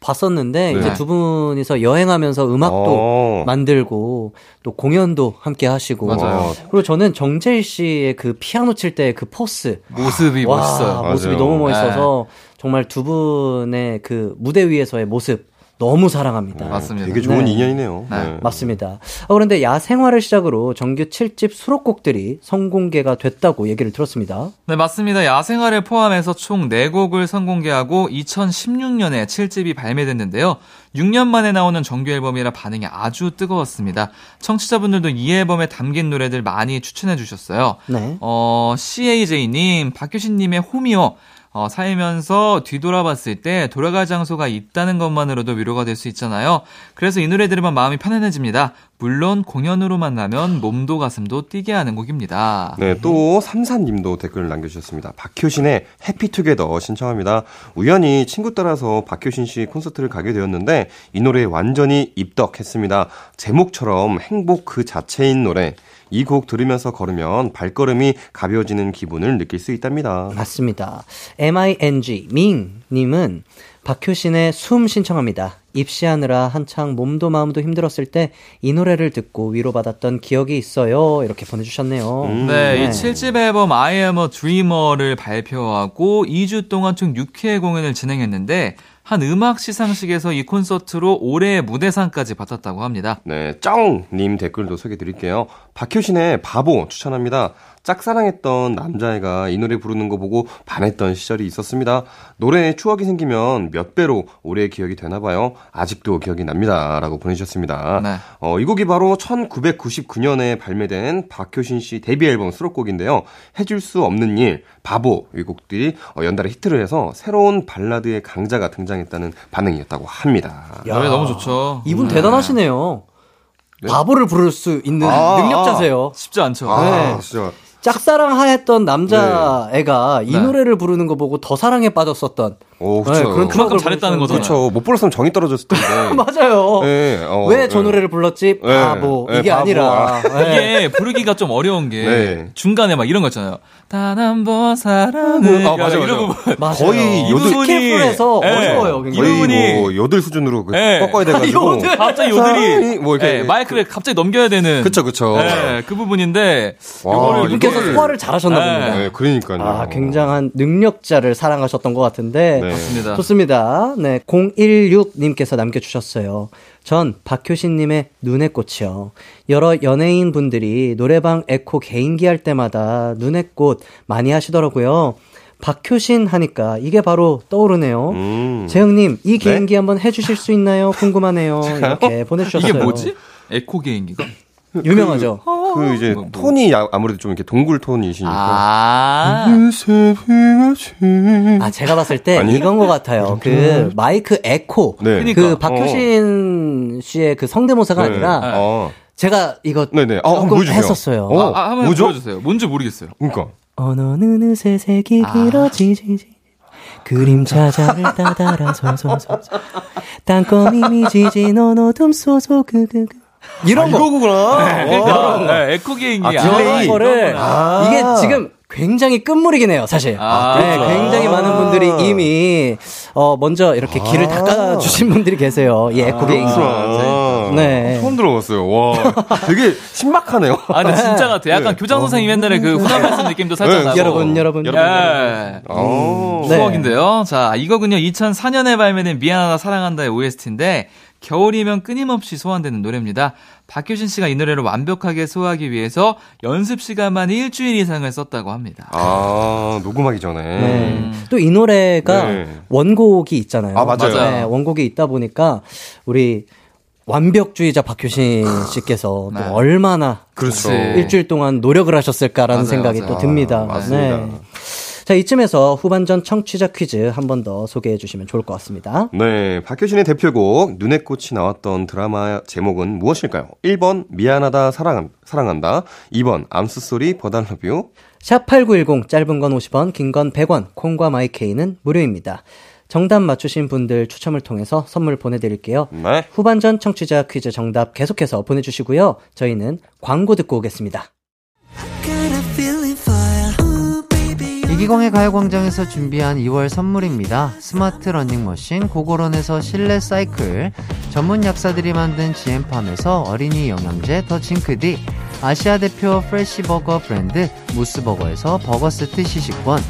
S1: 봤었는데
S7: 네.
S1: 이제 두 분이서 여행하면서 음악도
S7: 어.
S1: 만들고 또 공연도 함께 하시고
S2: 맞아요.
S1: 그리고 저는 정재일 씨의 그 피아노 칠 때 그 포스
S2: 모습이
S1: 와,
S2: 멋있어요.
S1: 모습이
S7: 맞아요.
S1: 너무 멋있어서 정말 두 분의 그 무대 위에서의 모습 너무 사랑합니다.
S2: 맞습니다.
S7: 되게 좋은
S1: 네.
S7: 인연이네요.
S2: 네.
S1: 맞습니다. 어, 그런데 야생화를 시작으로 정규 7집 수록곡들이 선공개가 됐다고 얘기를 들었습니다.
S2: 네, 맞습니다. 야생화를 포함해서 총 4곡을 선공개하고 2016년에 7집이 발매됐는데요. 6년 만에 나오는 정규 앨범이라 반응이 아주 뜨거웠습니다. 청취자분들도 이 앨범에 담긴 노래들 많이 추천해 주셨어요.
S1: 네.
S2: 어, CAJ님, 박효신님의 홈이요. 어, 살면서 뒤돌아봤을 때 돌아갈 장소가 있다는 것만으로도 위로가 될 수 있잖아요. 그래서 이 노래 들으면 마음이 편안해집니다. 물론 공연으로 만나면 몸도 가슴도 뛰게 하는 곡입니다.
S7: 네, 또 삼사님도 댓글을 남겨주셨습니다. 박효신의 해피투게더 신청합니다. 우연히 친구 따라서 박효신 씨 콘서트를 가게 되었는데 이 노래에 완전히 입덕했습니다. 제목처럼 행복 그 자체인 노래. 이 곡 들으면서 걸으면 발걸음이 가벼워지는 기분을 느낄 수 있답니다.
S1: 맞습니다. MING 밍 님은 박효신의 숨 신청합니다. 입시하느라 한창 몸도 마음도 힘들었을 때 이 노래를 듣고 위로받았던 기억이 있어요. 이렇게 보내주셨네요.
S7: 음.
S2: 네, 이 7집 앨범 I Am a Dreamer를 발표하고 2주 동안 총 6회 공연을 진행했는데 한 음악 시상식에서 이 콘서트로 올해의 무대상까지 받았다고 합니다.
S7: 네, 쩡님 댓글도 소개해 드릴게요. 박효신의 바보 추천합니다. 짝사랑했던 남자애가 이 노래 부르는 거 보고 반했던 시절이 있었습니다. 노래에 추억이 생기면 몇 배로 오래 기억이 되나 봐요. 아직도 기억이 납니다. 라고 보내주셨습니다.
S2: 네.
S7: 어, 이 곡이 바로 1999년에 발매된 박효신 씨 데뷔 앨범 수록곡인데요. 해줄 수 없는 일, 바보 이 곡들이 어, 연달아 히트를 해서 새로운 발라드의 강자가 등장했다는 반응이었다고 합니다.
S1: 야.
S2: 노래 너무 좋죠.
S1: 이분
S2: 네.
S1: 대단하시네요. 바보를 부를 수 있는
S7: 아,
S1: 능력자세요.
S2: 쉽지 않죠.
S7: 아,
S1: 네.
S7: 진짜.
S1: 짝사랑하였던 남자애가 이
S2: 네.
S1: 노래를 부르는 거 보고 더 사랑에 빠졌었던
S7: 오,
S1: 네,
S7: 그쵸.
S1: 그런
S2: 그만큼 잘했다는. 거잖아요.
S7: 그렇죠. 못 불렀으면 정이 떨어졌을 텐데.
S1: 맞아요.
S7: 네, 어,
S1: 왜저
S7: 네.
S1: 노래를 불렀지?
S7: 네,
S1: 바보.
S7: 네,
S1: 이게
S7: 바보.
S1: 아니라. 네.
S2: 이게 부르기가 좀 어려운 게
S7: 네.
S2: 중간에 막 이런 거 있잖아요. 단 한 번 사랑을
S7: 아, 맞아,
S2: 이런
S7: 맞아.
S2: 부분.
S1: 맞아요.
S7: 거의
S2: 이
S7: 요들-
S2: 네.
S1: 어려워요, 굉장히.
S7: 거의
S2: 이분이-
S7: 뭐 요들 수준으로 그
S2: 네.
S7: 꺾어야 돼가지고.
S1: 요들.
S2: 갑자기 요들이
S7: 뭐 이렇게
S2: 네, 마이크를 갑자기 넘겨야 되는
S7: 그쵸 그쵸.
S2: 네, 그 부분인데
S7: 와,
S2: 요거를
S1: 이분께서
S7: 이거를-
S1: 소화를 잘하셨나
S2: 네.
S1: 봅니다.
S7: 네, 그러니까요.
S1: 아, 굉장한 능력자를 사랑하셨던 것 같은데.
S7: 네.
S2: 맞습니다.
S1: 좋습니다. 네, 016님께서 남겨주셨어요. 전 박효신님의 눈의 꽃이요. 여러 연예인 분들이 노래방 에코 개인기 할 때마다 눈의 꽃 많이 하시더라고요. 박효신 하니까 이게 바로 떠오르네요.
S7: 음.
S1: 재영님, 이 개인기 한번 해주실 수 있나요? 궁금하네요. 이렇게 보내주셨어요.
S2: 이게 뭐지? 에코 개인기가?
S1: 유명하죠.
S7: 그 이제
S2: 뭐, 뭐.
S7: 톤이 야- 아무래도 좀 이렇게 동굴 톤이시니까.
S2: 아,
S1: 아, 제가 봤을 때
S7: 아니?
S1: 이건 것 같아요. 그 마이크 에코.
S7: 네.
S1: 그
S2: 그러니까.
S1: 박효신 씨의 그 성대모사가
S7: 네.
S1: 아니라
S7: 어.
S1: 제가 이거
S7: 네네. 아, 한번
S1: 조금
S7: 보여주세요.
S1: 했었어요.
S7: 어,
S2: 아, 한번
S7: 뭐죠?
S2: 보여주세요. 뭔지 모르겠어요.
S7: 그러니까.
S1: 어느 느느새 색이
S2: 아.
S1: 길어지지 그림자자를 따다라 서서서 땅거미 미지지 넌 어둠 쏘소 그그그 이런 거
S7: 이거구나.
S2: 그러니까 네, 에코 개인기.
S7: 아, 딜레이.
S1: 거를
S7: 아.
S1: 이게 지금 굉장히 끝물이긴 해요, 사실.
S2: 아,
S1: 네,
S2: 그렇죠.
S1: 굉장히 많은 분들이 이미 어 먼저 이렇게 길을
S7: 아.
S1: 닦아 주신 분들이 계세요. 이 에코 개인기.
S7: 아,
S1: 네.
S7: 처음 들어봤어요. 와, 되게 신박하네요.
S2: 아, 근데 진짜 같아. 약간
S7: 네.
S2: 교장 선생님 옛날에 그 훈화 말씀 느낌도 살짝
S7: 네,
S2: 나고.
S1: 여러분, 여러분,
S2: 예.
S7: 어.
S1: 네.
S2: 추억인데요. 자, 이거군요. 2004년에 발매된 미안하다 사랑한다의 OST인데 겨울이면 끊임없이 소환되는 노래입니다. 박효신 씨가 이 노래를 완벽하게 소화하기 위해서 연습 시간만 일주일 이상을 썼다고 합니다.
S7: 아, 녹음하기 전에.
S1: 네. 또이 노래가
S7: 네.
S1: 원곡이 있잖아요.
S7: 아, 맞아요.
S1: 네, 원곡이 있다 보니까 우리 완벽주의자 박효신 씨께서
S2: 네.
S1: 또 얼마나
S7: 그렇죠.
S2: 그치.
S1: 일주일 동안 노력을 하셨을까라는
S2: 맞아요,
S1: 생각이
S2: 맞아요.
S1: 또 듭니다.
S7: 아, 맞습니다.
S1: 네. 자, 이쯤에서 후반전 청취자 퀴즈 한 번 더 소개해 주시면 좋을 것 같습니다.
S7: 네, 박효신의 대표곡 눈의 꽃이 나왔던 드라마 제목은 무엇일까요? 1번 미안하다 사랑, 사랑한다 2번 암스소리 버달러뷰
S1: 샵8910 짧은 건 50원, 긴 건 100원, 콩과 마이케이는 무료입니다. 정답 맞추신 분들 추첨을 통해서 선물 보내드릴게요.
S7: 네.
S1: 후반전 청취자 퀴즈 정답 계속해서 보내주시고요. 저희는 광고 듣고 오겠습니다. 이기광의 가요광장에서 준비한 2월 선물입니다. 스마트 러닝머신 고고런에서 실내 사이클, 전문 약사들이 만든 지엠팜에서 어린이 영양제 더 징크디, 아시아 대표 fresh 버거 브랜드 무스버거에서 버거 세트 시식권,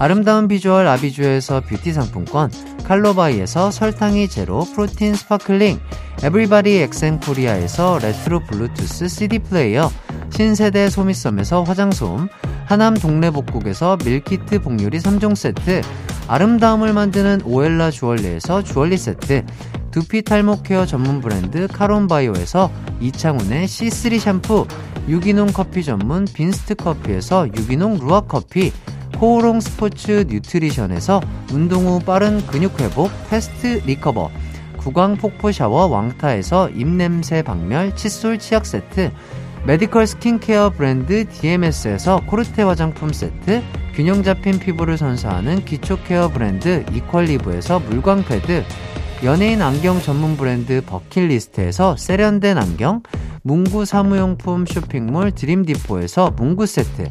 S1: 아름다운 비주얼 아비주에서 뷰티 상품권, 칼로바이에서 설탕이 제로 프로틴 스파클링, 에브리바디 엑센 코리아에서 레트로 블루투스 CD 플레이어, 신세대 소미섬에서 화장솜, 하남 동래복국에서 밀키트 복요리 3종 세트, 아름다움을 만드는 오엘라 주얼리에서 주얼리 세트, 두피 탈모 케어 전문 브랜드 카론바이오에서 이창훈의 C3 샴푸, 유기농 커피 전문 빈스트 커피에서 유기농 루아 커피, 코오롱 스포츠 뉴트리션에서 운동 후 빠른 근육 회복 패스트 리커버, 구강 폭포 샤워 왕타에서 입냄새 박멸 칫솔 치약 세트, 메디컬 스킨케어 브랜드 DMS에서 코르테 화장품 세트, 균형 잡힌 피부를 선사하는 기초 케어 브랜드 이퀄리브에서 물광 패드, 연예인 안경 전문 브랜드 버킷리스트에서 세련된 안경, 문구 사무용품 쇼핑몰 드림디포에서 문구 세트,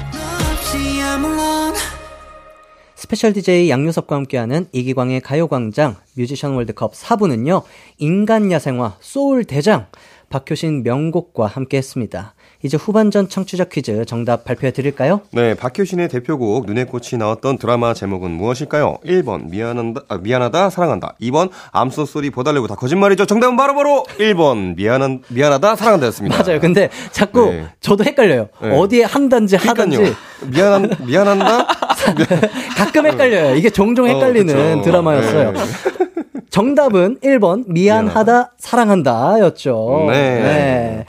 S1: 스페셜 DJ 양요섭과 함께하는 이기광의 가요광장 뮤지션 월드컵 4부는요, 인간 야생화 소울 대장 박효신 명곡과 함께 했습니다. 이제 후반전 청취자 퀴즈 정답 발표해 드릴까요?
S7: 네, 박효신의 대표곡 눈의 꽃이 나왔던 드라마 제목은 무엇일까요? 1번 미안한다, 아, 미안하다 사랑한다 2번 암소 소리 보달래고 다 거짓말이죠. 정답은 바로 바로 1번 미안한 미안하다 사랑한다였습니다.
S1: 맞아요. 근데 자꾸
S7: 네.
S1: 저도 헷갈려요.
S7: 네.
S1: 어디에 한단지 하단지.
S7: 미안한 미안한다
S1: 가끔 헷갈려요. 이게 종종 헷갈리는
S7: 어.
S1: 드라마였어요.
S7: 네.
S1: 정답은 1번 미안하다, 사랑한다 였죠.
S7: 네.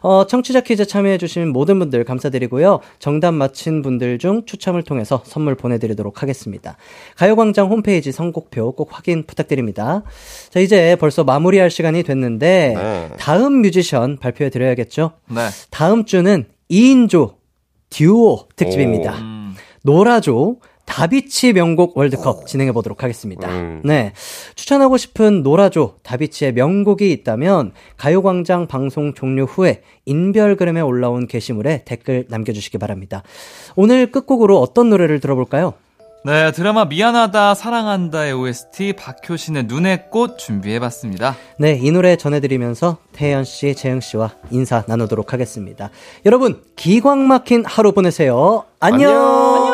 S1: 어, 청취자 퀴즈 참여해주신 모든 분들 감사드리고요. 정답 맞힌 분들 중 추첨을 통해서 선물 보내드리도록 하겠습니다. 가요광장 홈페이지 선곡표 꼭 확인 부탁드립니다. 자, 이제 벌써 마무리할 시간이 됐는데,
S7: 네.
S1: 다음 뮤지션 발표해드려야겠죠?
S2: 네.
S1: 다음 주는 2인조 듀오 특집입니다.
S2: 음.
S1: 노라조 다비치 명곡 월드컵 진행해 보도록 하겠습니다.
S7: 음.
S1: 네. 추천하고 싶은 노라조 다비치의 명곡이 있다면 가요광장 방송 종료 후에 인별그램에 올라온 게시물에 댓글 남겨주시기 바랍니다. 오늘 끝곡으로 어떤 노래를 들어볼까요?
S2: 네, 드라마 미안하다, 사랑한다의 OST 박효신의 눈의 꽃 준비해봤습니다.
S1: 네, 이 노래 전해드리면서 태연 씨, 재영 씨와 인사 나누도록 하겠습니다. 여러분, 기광 막힌 하루 보내세요. 안녕!
S7: 안녕!